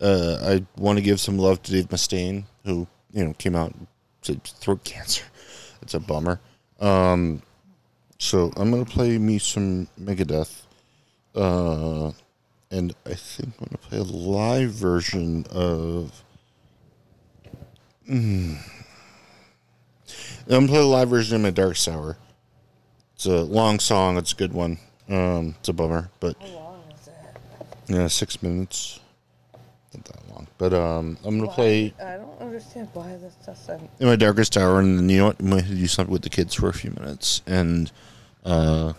uh, I want to give some love to Dave Mustaine, who you know came out to throat cancer. It's a bummer. Um, so I'm gonna play me some Megadeth. Uh, and I think I'm gonna play a live version of. Mm. I'm gonna play the live version of my Darkest Hour. It's a long song. It's a good one. Um, it's a bummer, but yeah, six minutes. Not that long, but um, I'm gonna play I don't understand why this doesn't. in my darkest hour, and then you know what? I'm gonna do something with the kids for a few minutes and uh,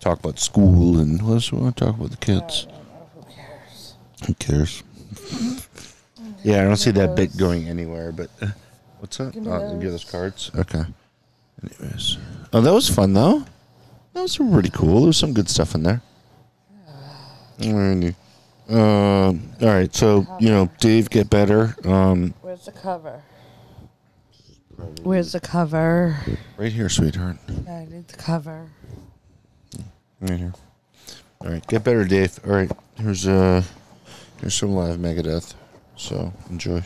talk about school and what else we want to talk about the kids. Who cares? Who cares? yeah, I don't see that bit going anywhere. But uh, what's that? me Oh, you give us cards. Okay. Anyways, oh, that was fun though. That was pretty cool. There was some good stuff in there. Alrighty. Um, all right, so you know, Dave, get better. Um, Where's the cover? Where's the cover? right here, sweetheart. I need the cover. Right here. All right, get better, Dave. All right, here's uh, here's some live Megadeth. So enjoy.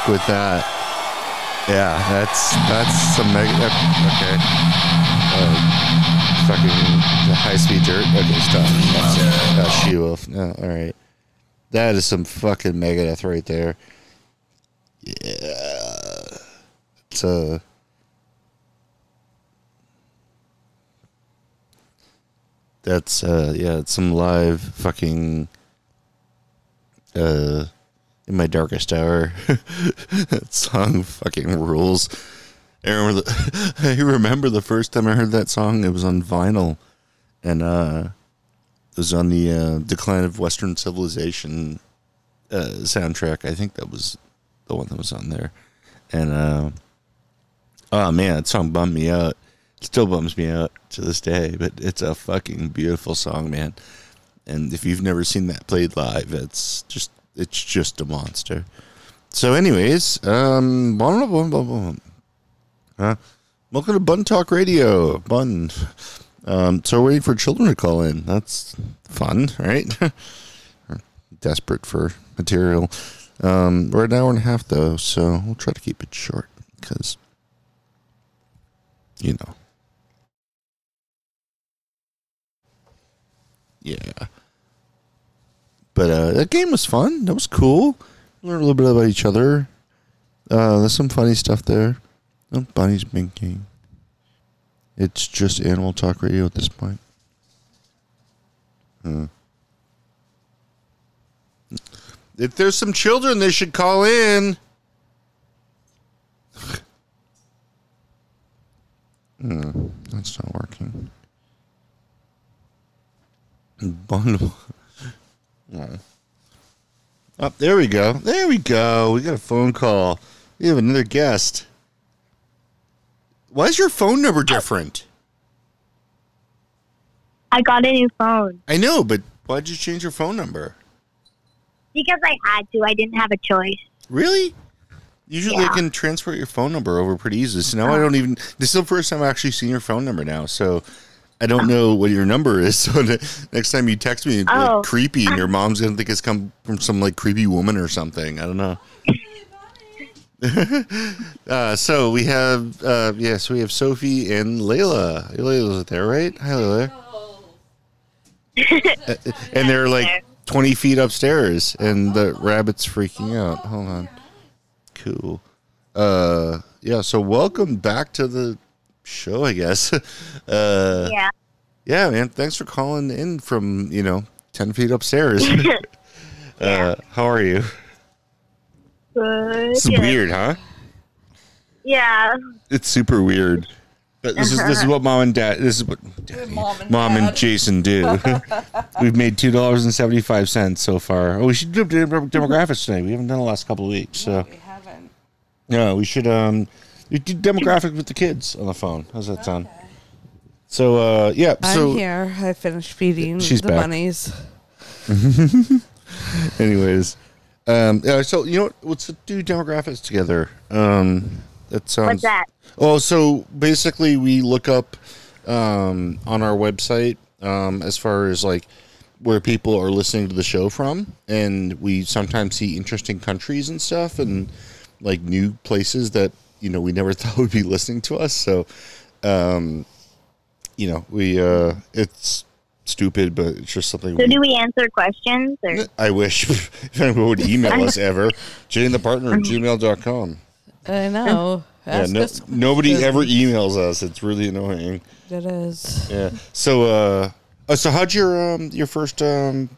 Fuck with that. Yeah, that's that's some mega. Okay. Uh, fucking high speed dirt. Okay, stop. Stop. Uh, she wolf. No, all right. That is some fucking Megadeth right there. Yeah. It's uh That's uh yeah, it's some live fucking uh in my darkest hour. that song fucking rules. I remember the I remember the first time I heard that song, it was on vinyl. And uh it was on the uh, Decline of Western Civilization uh, soundtrack. I think that was the one that was on there. And uh, oh man, that song bummed me out. It still bums me out to this day, but it's a fucking beautiful song, man. And if you've never seen that played live, it's just it's just a monster. So, anyways, um, blah, blah, blah, blah, blah. Uh, welcome to Bun Talk Radio, Bun. Um, so we're waiting for children to call in. That's fun, right? Desperate for material. Um, we're an hour and a half though, so we'll try to keep it short because, you know. Yeah. But uh, that game was fun. That was cool. Learned a little bit about each other. Uh, there's some funny stuff there. Oh, Bonnie's binking. It's just Animal Talk Radio at this point. Hmm. If there's some children, they should call in. Hmm, that's not working. Bundle. Oh. Oh, there we go. There we go. We got a phone call. We have another guest. Why is your phone number different? I got a new phone I know, but why'd you change your phone number? because I had to. I didn't have a choice. Really? Usually I can transfer your phone number over pretty easily. So now I don't even. This is the first time I've actually seen your phone number now. So I don't know what your number is. So next time you text me, it's like Oh. creepy, and your mom's gonna think it's come from some like creepy woman or something. I don't know. uh, so we have uh, yes, we have Sophie and Layla. Layla's there, right? Hi, Layla. Uh, and they're like twenty feet upstairs, and the rabbit's freaking out. Hold on. Cool. Uh, yeah. So welcome back to the show, I guess. Uh, Yeah. yeah, man. Thanks for calling in from you know ten feet upstairs. uh, how are you? Good. It's weird, huh? Yeah. It's super weird. But this is this is what mom and dad. This is what mom and, Jason do. We've made two dollars and seventy five cents so far. Oh, we should do demographics today. We haven't done the last couple of weeks, so We haven't. No, we should um we do demographic with the kids on the phone. How's that sound? So uh yeah, so I'm here. I finished feeding She's the back. bunnies. anyways, um yeah, so you know what? Let's do demographics together. Um, that sounds. What's that? Oh, so basically, we look up um, on our website um, as far as like where people are listening to the show from, and we sometimes see interesting countries and stuff, and like new places that you know we never thought would be listening to us. So, um, you know, we uh, it's stupid, but it's just something. So we, do we answer questions or? I wish if anyone would email us ever. Jane the partner at gmail.com. I know. Yeah, no, nobody ever emails us. It's really annoying. It is. Yeah. So, uh, uh, so how'd your um, your first um,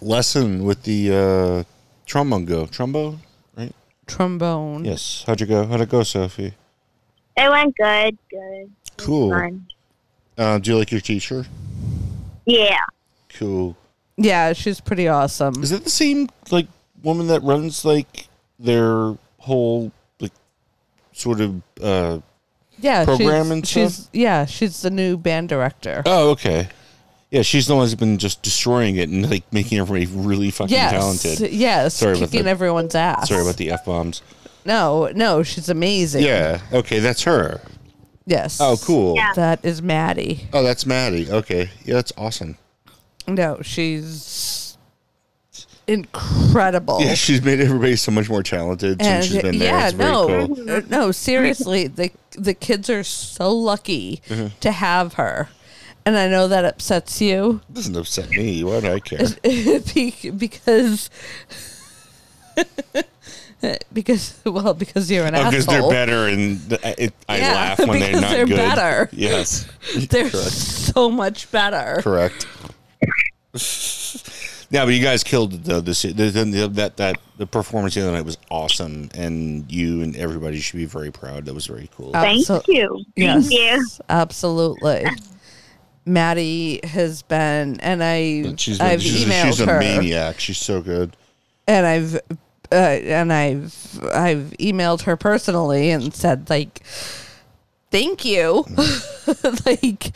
lesson with the uh, trombone go? Trombone, right? Trombone. Yes. How'd you go? How'd it go, Sophie? It went good. Good. Cool. Uh, do you like your teacher? Yeah. Cool. Yeah, she's pretty awesome. Is it the same like woman that runs like their whole like sort of? uh Yeah, program she's, and she's yeah, she's the new band director. Oh, okay. Yeah, she's the one who's been just destroying it and like making everybody really fucking yes, talented. yes, Sorry about kicking the- everyone's ass. Sorry about the f bombs. No, no, she's amazing. Yeah. Okay, that's her. Yes. Oh, cool. Yeah. That is Maddie. Oh, that's Maddie. Okay. Yeah, that's awesome. No, she's incredible. Yeah, she's made everybody so much more talented since she's been there. yeah, it's no, cool. uh, no, seriously, the the kids are so lucky Mm-hmm. to have her, and I know that upsets you It doesn't upset me. Why do I care? Because. because well because you're an Oh, because they're better, and it, I Yeah, laugh when they're not they're good. better. Yes, They're correct. so much better. Correct. yeah, but you guys killed it, though. This the, the, that that the performance the other night was awesome, and you and everybody should be very proud. That was very cool. Thank Abso- you. Yes, Thank you. absolutely. Maddie has been, and I, she's I've she's, emailed she's a her, maniac. She's so good. and I've, uh, and I've, I've emailed her personally and said like, thank you, like.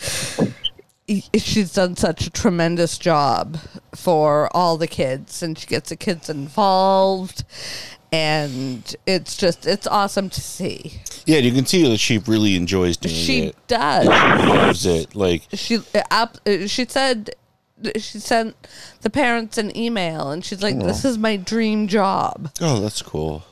She's done such a tremendous job for all the kids, and she gets the kids involved, and it's just it's awesome to see. Yeah, you can see that she really enjoys doing She it. She does. Loves it. Like she uh, up, uh, she said she sent the parents an email and she's like this is my dream job Oh, that's cool.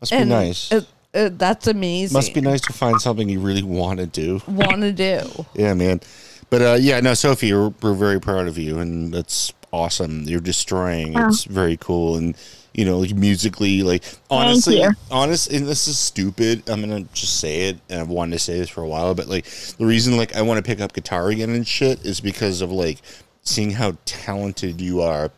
Must and be nice. it, it, that's amazing Must be nice to find something you really want to do. want to do Yeah, man. But uh, yeah, no, Sophie, we're, we're very proud of you, and that's awesome. You're destroying. It's very cool, and you know, like, musically, like honestly, honest, and this is stupid. I'm gonna just say it, and I've wanted to say this for a while, but like the reason like I want to pick up guitar again and shit is because of like seeing how talented you are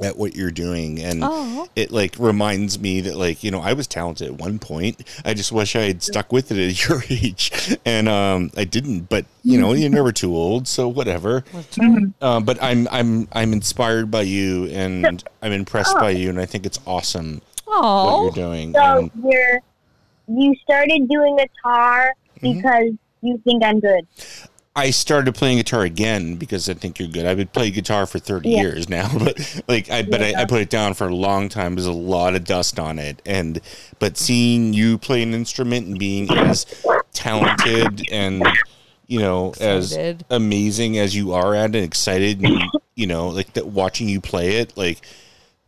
at what you're doing. And Oh. it like reminds me that like you know i was talented at one point. I just wish i had stuck with it at your age. And um i didn't but you know you're never too old so whatever. Um, but i'm i'm i'm inspired by you and i'm impressed by you and i think it's awesome what oh you're doing. So and you're you started doing guitar Mm-hmm. because you think I'm good. I started playing guitar again because I think you're good. I've been playing guitar for 30 Yeah. years now, but like I but I, I put it down for a long time. There's a lot of dust on it, and but seeing you play an instrument and being as talented and you know Excited. as amazing as you are at it, excited, and, you know, like that watching you play it, like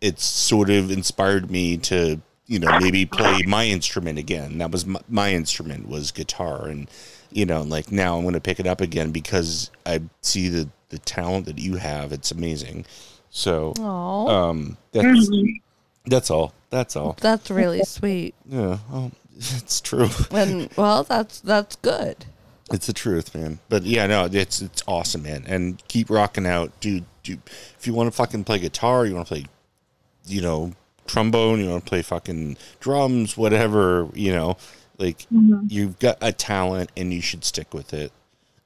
it's sort of inspired me to you know maybe play my instrument again that was my, my instrument was guitar and you know like now i'm going to pick it up again because i see the the talent that you have. It's amazing. So oh um that's that's all. That's all. That's really sweet. Yeah oh, it's true. And well that's that's good. It's the truth, man. But yeah, no, it's it's awesome, man. And keep rocking out, dude. dude if you want to fucking play guitar, you want to play, you know, trombone, you want to play fucking drums, whatever, you know, like mm-hmm. you've got a talent and you should stick with it.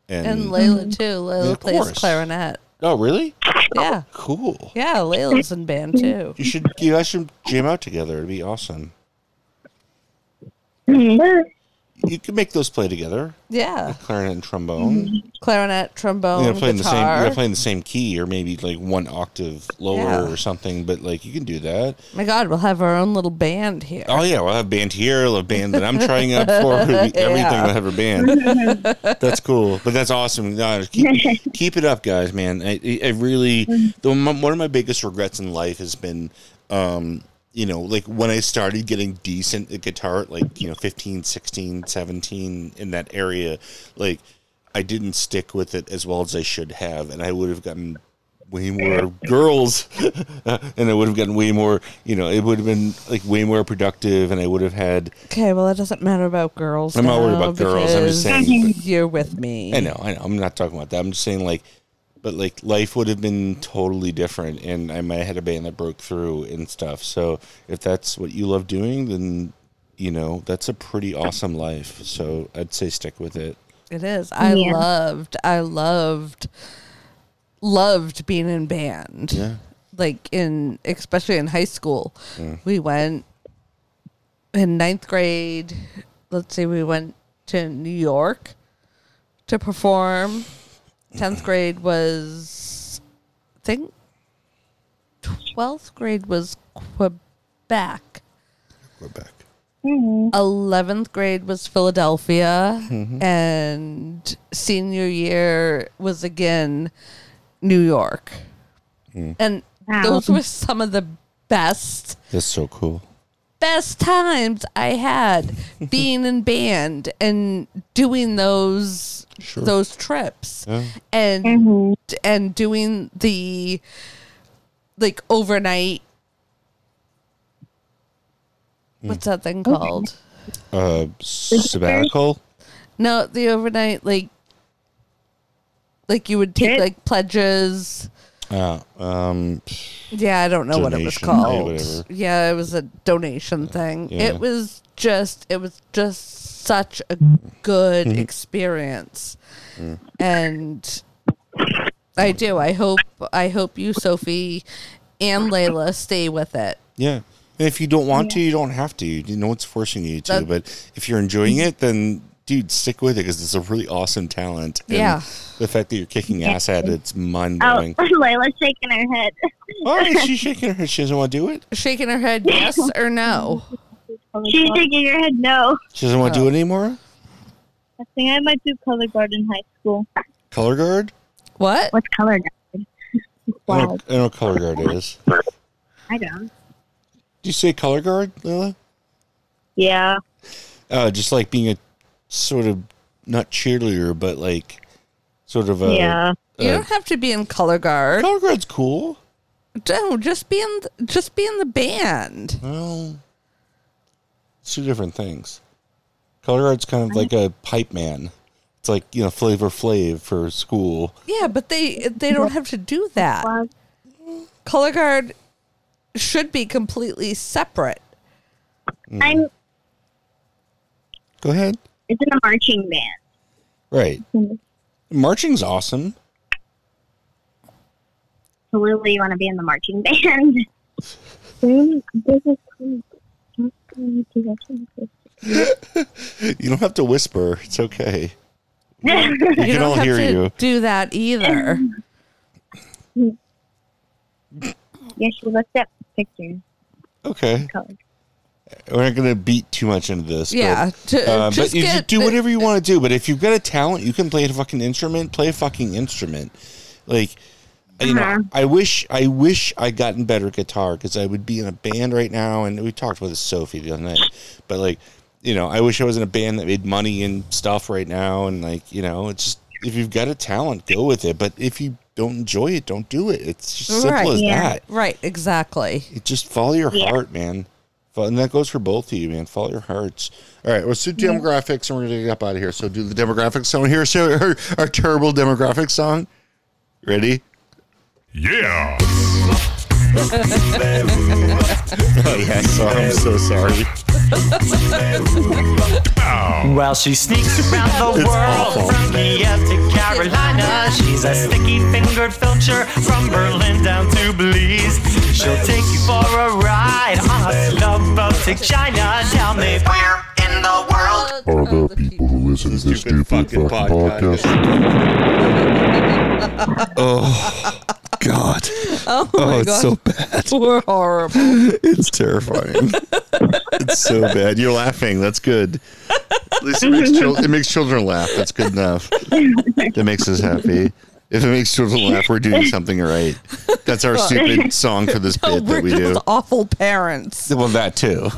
And, and Layla mm-hmm. too Layla Of plays course. clarinet oh, really? yeah Cool. yeah Layla's in band mm-hmm. too You should you guys should jam out together. It'd be awesome. You could make those play together, yeah clarinet and trombone. clarinet trombone you know, playing the same you're playing the same key, or maybe like one octave lower Yeah. or something. But like you can do that. my god we'll have our own little band here Oh yeah, we'll have a band here, we'll have band that I'm trying out for. Everything Yeah. will have a band. that's cool, but that's awesome. No, keep, keep it up, guys, man. I, I really, the, one of my biggest regrets in life has been, um, you know, like when I started getting decent at guitar at like, you know, 15, 16, 17 in that area, like I didn't stick with it as well as I should have. And I would have gotten way more girls and I would have gotten way more, you know, it would have been like way more productive and I would have had, Okay, well, it doesn't matter about girls. I'm not worried about girls, I'm just saying, you're with me. I know, I know. I'm not talking about that. I'm just saying, like, but like life would have been totally different, and I might have had a band that broke through and stuff. So if that's what you love doing, then you know that's a pretty awesome life. So I'd say stick with it. It is. I Yeah. loved. I loved. Loved being in band. Yeah. Like in, especially in high school, we went in ninth grade. Let's say we went to New York to perform. Tenth grade was, I think, twelfth grade was Quebec. Quebec. 11th grade was Philadelphia, Mm-hmm. and senior year was again New York. Mm. And Wow. those were some of the best That's so cool. best times I had being in band and doing those Sure. those trips Yeah. and and doing the like overnight what's that thing called? Uh, sabbatical. No, the overnight like like you would take Trip? like pledges. Uh, um, Yeah, I don't know what it was Donation, yeah, called. whatever. Yeah, it was a donation thing. Yeah. It was just it was just such a good Mm-hmm. experience. Mm. And I do. I hope I hope you, Sophie and Layla stay with it. yeah. And if you don't want to, you don't have to. You know what's forcing you to. That- but if you're enjoying it, then dude, stick with it because it's a really awesome talent. And Yeah. The fact that you're kicking ass at it's mind Oh, blowing. Layla's shaking her head. All right, she's shaking her head. She doesn't want to do it. Shaking her head yes or no. She's shaking her head no. She doesn't want to do it anymore. I think I might do color guard in high school. Color guard. What? What's color guard? I know, I know what color guard is. I don't. Do you say color guard, Layla? Yeah. Uh, just like being a sort of not cheerleader, but like sort of a yeah. You uh, don't have to be in color guard. color guard's cool. Don't just be in th- just be in the band. Well, it's two different things. Color guard's kind of like a pipe man. It's like you know Flavor Flav for school. Yeah, but they they don't have to do that. Well, Color guard should be completely separate. I'm. Go ahead. It's in a marching band. Right. Mm-hmm. Marching's awesome. So Lily, you want to be in the marching band? This is cool. You don't have to whisper. It's okay. We You can don't all have hear to you. do that either. Yeah, she looked up pictures. Okay. Color. We're not going to beat too much into this. but- yeah, to, Uh, but just you get just do whatever you want to do. But if you've got a talent, you can play a fucking instrument. Play a fucking instrument. Like, you know, Uh-huh. I wish, I wish I'd gotten better guitar because I would be in a band right now. And we talked with Sophie the other night. But like, you know, I wish I was in a band that made money and stuff right now. And like, you know, it's just if you've got a talent, go with it. But if you don't enjoy it, don't do it. It's just simple Right, as yeah. that. Right, exactly. You just follow your Yeah. heart, man. Fo- And that goes for both of you, man. Follow your hearts. All right, let's do mm-hmm. demographics, and we're gonna get up out of here. So do the demographics song here. So our, our terrible demographics song. Ready? Yeah. Oh yeah, sorry. I'm so sorry. Well, she sneaks around the It's world awful. from Kiev to Carolina. She's a sticky fingered filcher from Berlin down to Belize. She'll take you for a ride on a love boat to China. Tell me where in the world Are there people who listen to this Stupid stupid fucking fucking podcast. podcast? Oh God. Oh, Oh, my it's god, so bad. we're horrible. It's terrifying. it's so bad. You're laughing. That's good. At least it makes, chil- it makes children laugh. That's good enough. That makes us happy. If it makes children laugh, we're doing something right. That's our stupid song for this Oh, bit we're that we do. just awful parents. Well, that too.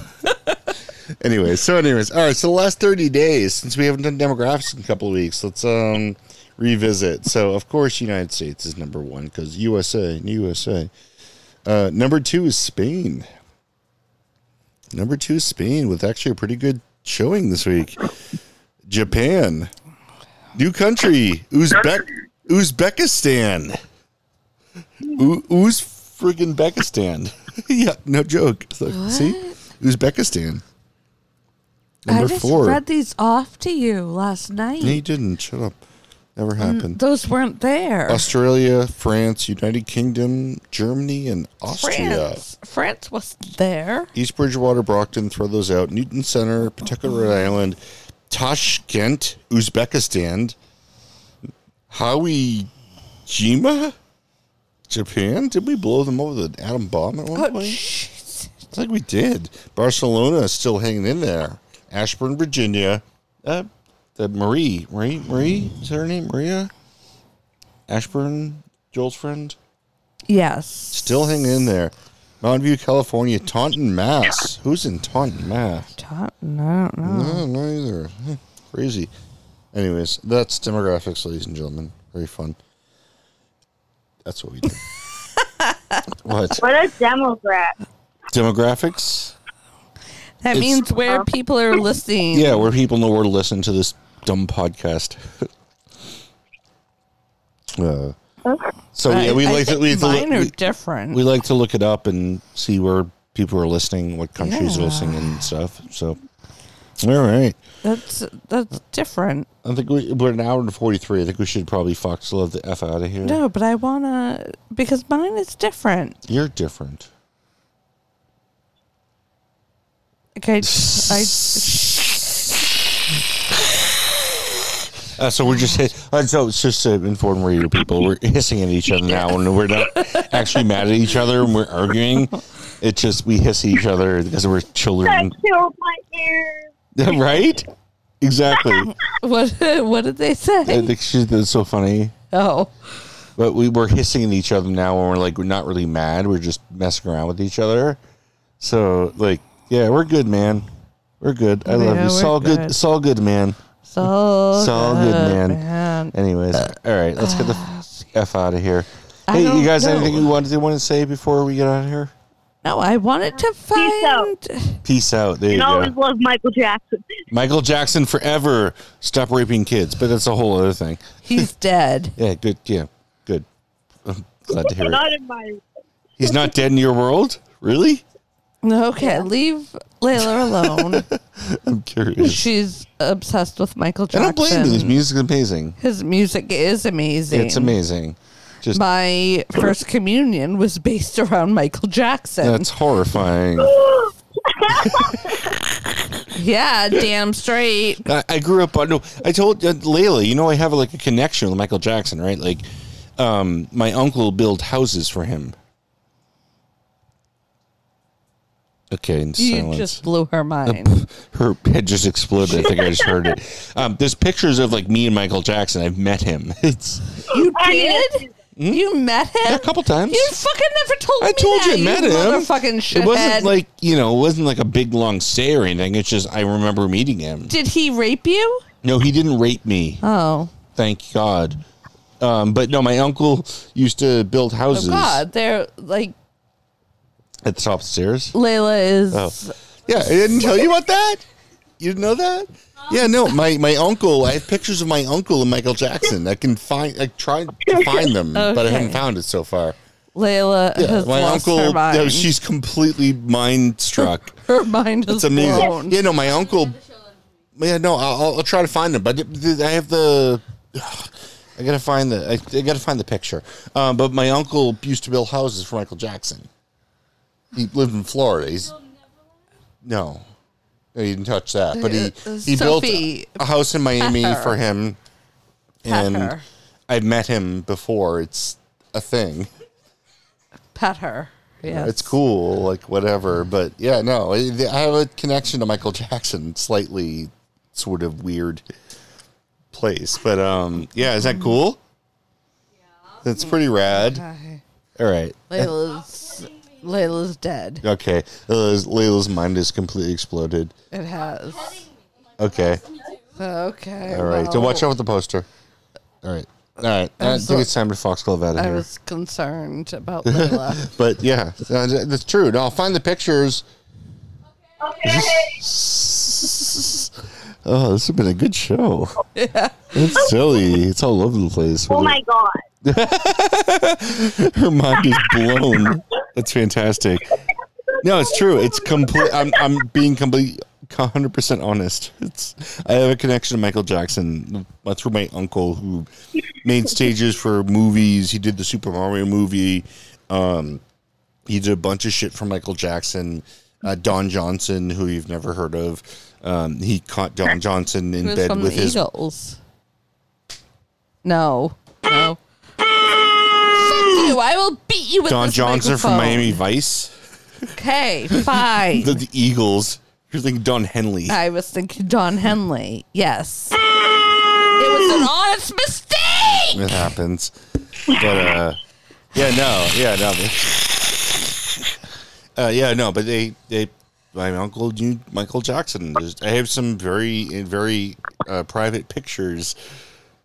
anyways, so anyways, all right. So the last thirty days since we haven't done demographics in a couple of weeks, let's um revisit. So of course, United States is number one because USA, USA. Uh, number two is Spain. Number two is Spain with actually a pretty good showing this week. Japan, new country, Uzbek, Uzbekistan. U- Uz friggin' Bekistan. yeah, no joke. Like, see, Uzbekistan. Number I just four. read these off to you last night. No, you didn't. Shut up. Never happened. Those weren't there. Australia, France, United Kingdom, Germany, and Austria. France. France was there. East Bridgewater, Brockton, throw those out. Newton Center, Pawtucket, Rhode Island, Tashkent, Uzbekistan, Hawi Jima, Japan. Did we blow them over the atom bomb at one Oh, point? shit. think we did. Barcelona is still hanging in there. Ashburn, Virginia. Uh, the Marie, Marie, Marie is that her name? Maria. Ashburn, Joel's friend, Yes. still hanging in there. Mountain View, California. Taunton, Mass. Who's in Taunton, Mass? Taunton, I don't know. No, not either. Crazy. Anyways, that's demographics, ladies and gentlemen. Very fun. That's what we do. what? What a demograph. Demographics? That It's- means where people are listening. Yeah, where people know where to listen to this dumb podcast. uh, so yeah, we I- I like to we, like to mine look- are we, different. we like to look it up and see where people are listening, what countries are listening and stuff. So, all right, That's that's different. I think we, we're an hour and forty three. I think we should probably fox love the f out of here. No, but I wanna because mine is different. You're different. Okay, I Uh, so we're just uh, so it's just to inform radio people we're hissing at each other now and we're not actually mad at each other and we're arguing. It's just we hiss at each other because we're children, killed my ears. right? Exactly. what what did they I say? think she, that's so funny. Oh, But we we're hissing at each other now and we're like we're not really mad. We're just messing around with each other. So like yeah, we're good, man. We're good. I love Yeah, you. It's all good. good. It's all good, man. So It's all good, man. man. Anyways, uh, all right, let's get the uh, f out of here. I Hey, you don't guys, know. anything you wanted to want to say before we get out of here? No, I wanted to find. Peace out. There you And always go. love Michael Jackson. Michael Jackson forever. Stop raping kids, but that's a whole other thing. He's dead. Yeah, good. Yeah, good. I'm glad to hear it. Not in my. He's not dead in your world, really? Okay, leave Layla alone. I'm curious. She's obsessed with Michael Jackson. I Jackson. don't blame you. His music is amazing. His music is amazing. It's amazing. Just My first communion was based around Michael Jackson. that's horrifying. yeah, damn straight. I, I grew up on. No, I told uh, Layla, you know, I have like a connection with Michael Jackson, right? Like, um, my uncle built houses for him. Okay, in You silence. just blew her mind. Her head just exploded. I think I just heard it. Um, there's pictures of like me and Michael Jackson. I've met him. It's You did? You met him? Hmm? a couple times. You fucking never told I me I told you that, I met you him. Motherfucking shithead. It wasn't like you know, it wasn't like a big long stay or anything. It's just I remember meeting him. Did he rape you? No, he didn't rape me. Oh. Thank God. Um, but no, my uncle used to build Oh houses God, they're like at the top of the stairs. Layla is Oh. Yeah, I didn't tell you about that. You didn't know that? Yeah, no. My my uncle. I have pictures of my uncle and Michael Jackson. I can find. I tried to find them, but I haven't found it so far. Layla Yeah, has my lost uncle. her mind. she's completely mind struck. her mind is It's amazing. blown. Yeah, no, my uncle. Yeah, no, I'll, I'll try to find them, but th- I have the. I gotta find the. I, I gotta find the picture. Um, but my uncle used to build houses for Michael Jackson. He lived in Florida. He's no, no, he didn't touch that. But he Uh, he built a house in Miami pet her. for him, and her. I've met him before. It's a thing. Pet her. Yeah. It's cool, like whatever. But yeah, no, I I have a connection to Michael Jackson, slightly sort of weird place. But um, yeah, is that cool? Yeah, that's pretty rad. Okay. All right. Layla's Layla's dead. Okay. Layla's, Layla's mind is completely exploded. It has. Okay. Okay. All right. So well, watch out with the poster. All right. All right. I I'm think so- it's time to Fox Club out of I here. was concerned about Layla. But yeah, uh, that's true. No, I'll find the pictures. oh, this has been a good show. Yeah. It's silly. It's all over the place. Oh my god. Her mind is blown. That's fantastic. No, it's true. It's complete. I'm I'm being complete, hundred percent honest. It's I have a connection to Michael Jackson. That's through my uncle who made stages for movies. He did the Super Mario movie. Um, he did a bunch of shit for Michael Jackson. Uh, Don Johnson, who you've never heard of, um, he caught Don Johnson in bed from with the his Eagles. No. No. Fuck you. I will beat you with Don this Johnson from. Miami Vice. Okay, fine. The, the Eagles. You're thinking Don Henley. I was thinking Don Henley. Yes. It was an honest mistake. It happens. But uh yeah, no, yeah, no. but- Uh, yeah, no, but they they my uncle Michael Jackson. There's- I have some very very uh, private pictures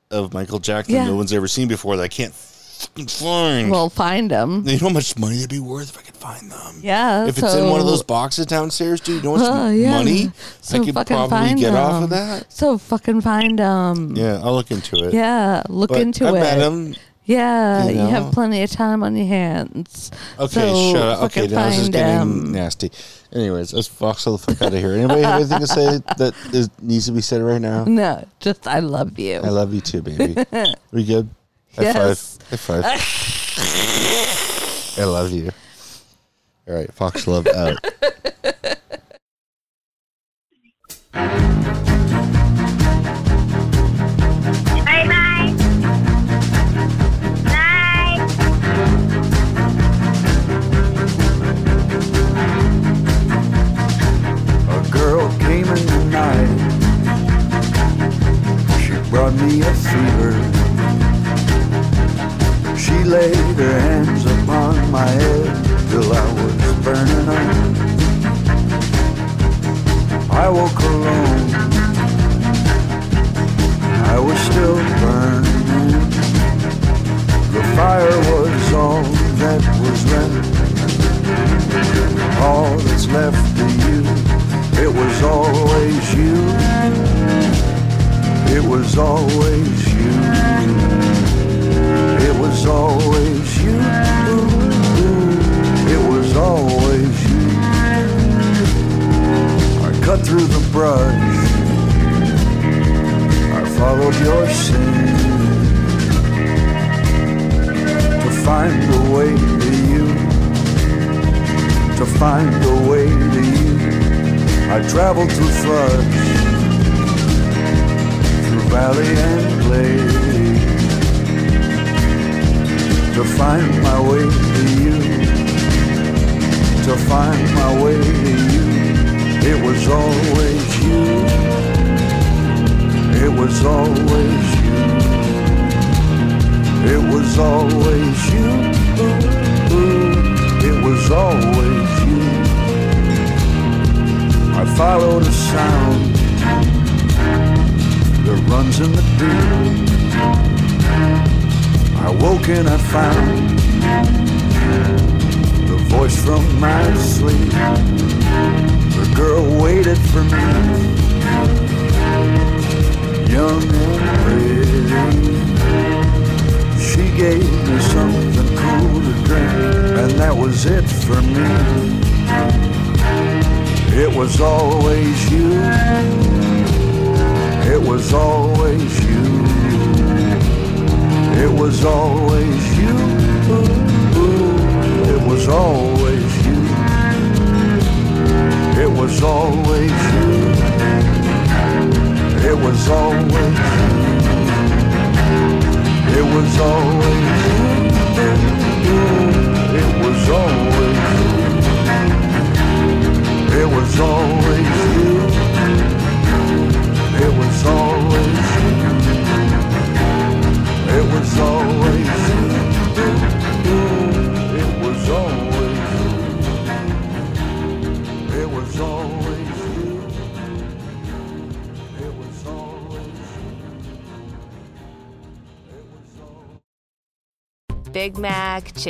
of Michael Jackson Yeah. no one's ever seen before that I can't find. We'll find them. you know how much money they'd be worth if I could find them. Yeah. If it's in one of those boxes downstairs, dude, you know how much Oh, yeah. money So I could probably find get off of that? So fucking find him. Yeah, I'll look into it. Yeah, look But into I it. met him. Yeah, you you, have plenty of time on your hands. Okay, so shut up. Okay, now this is getting him. nasty. Anyways, let's fox the fuck out of here. Anybody have anything to say that is, needs to be said right now? No, just I love you. I love you too, baby. we good? High Yes. five. High five. I love you. All right, Fox Love out.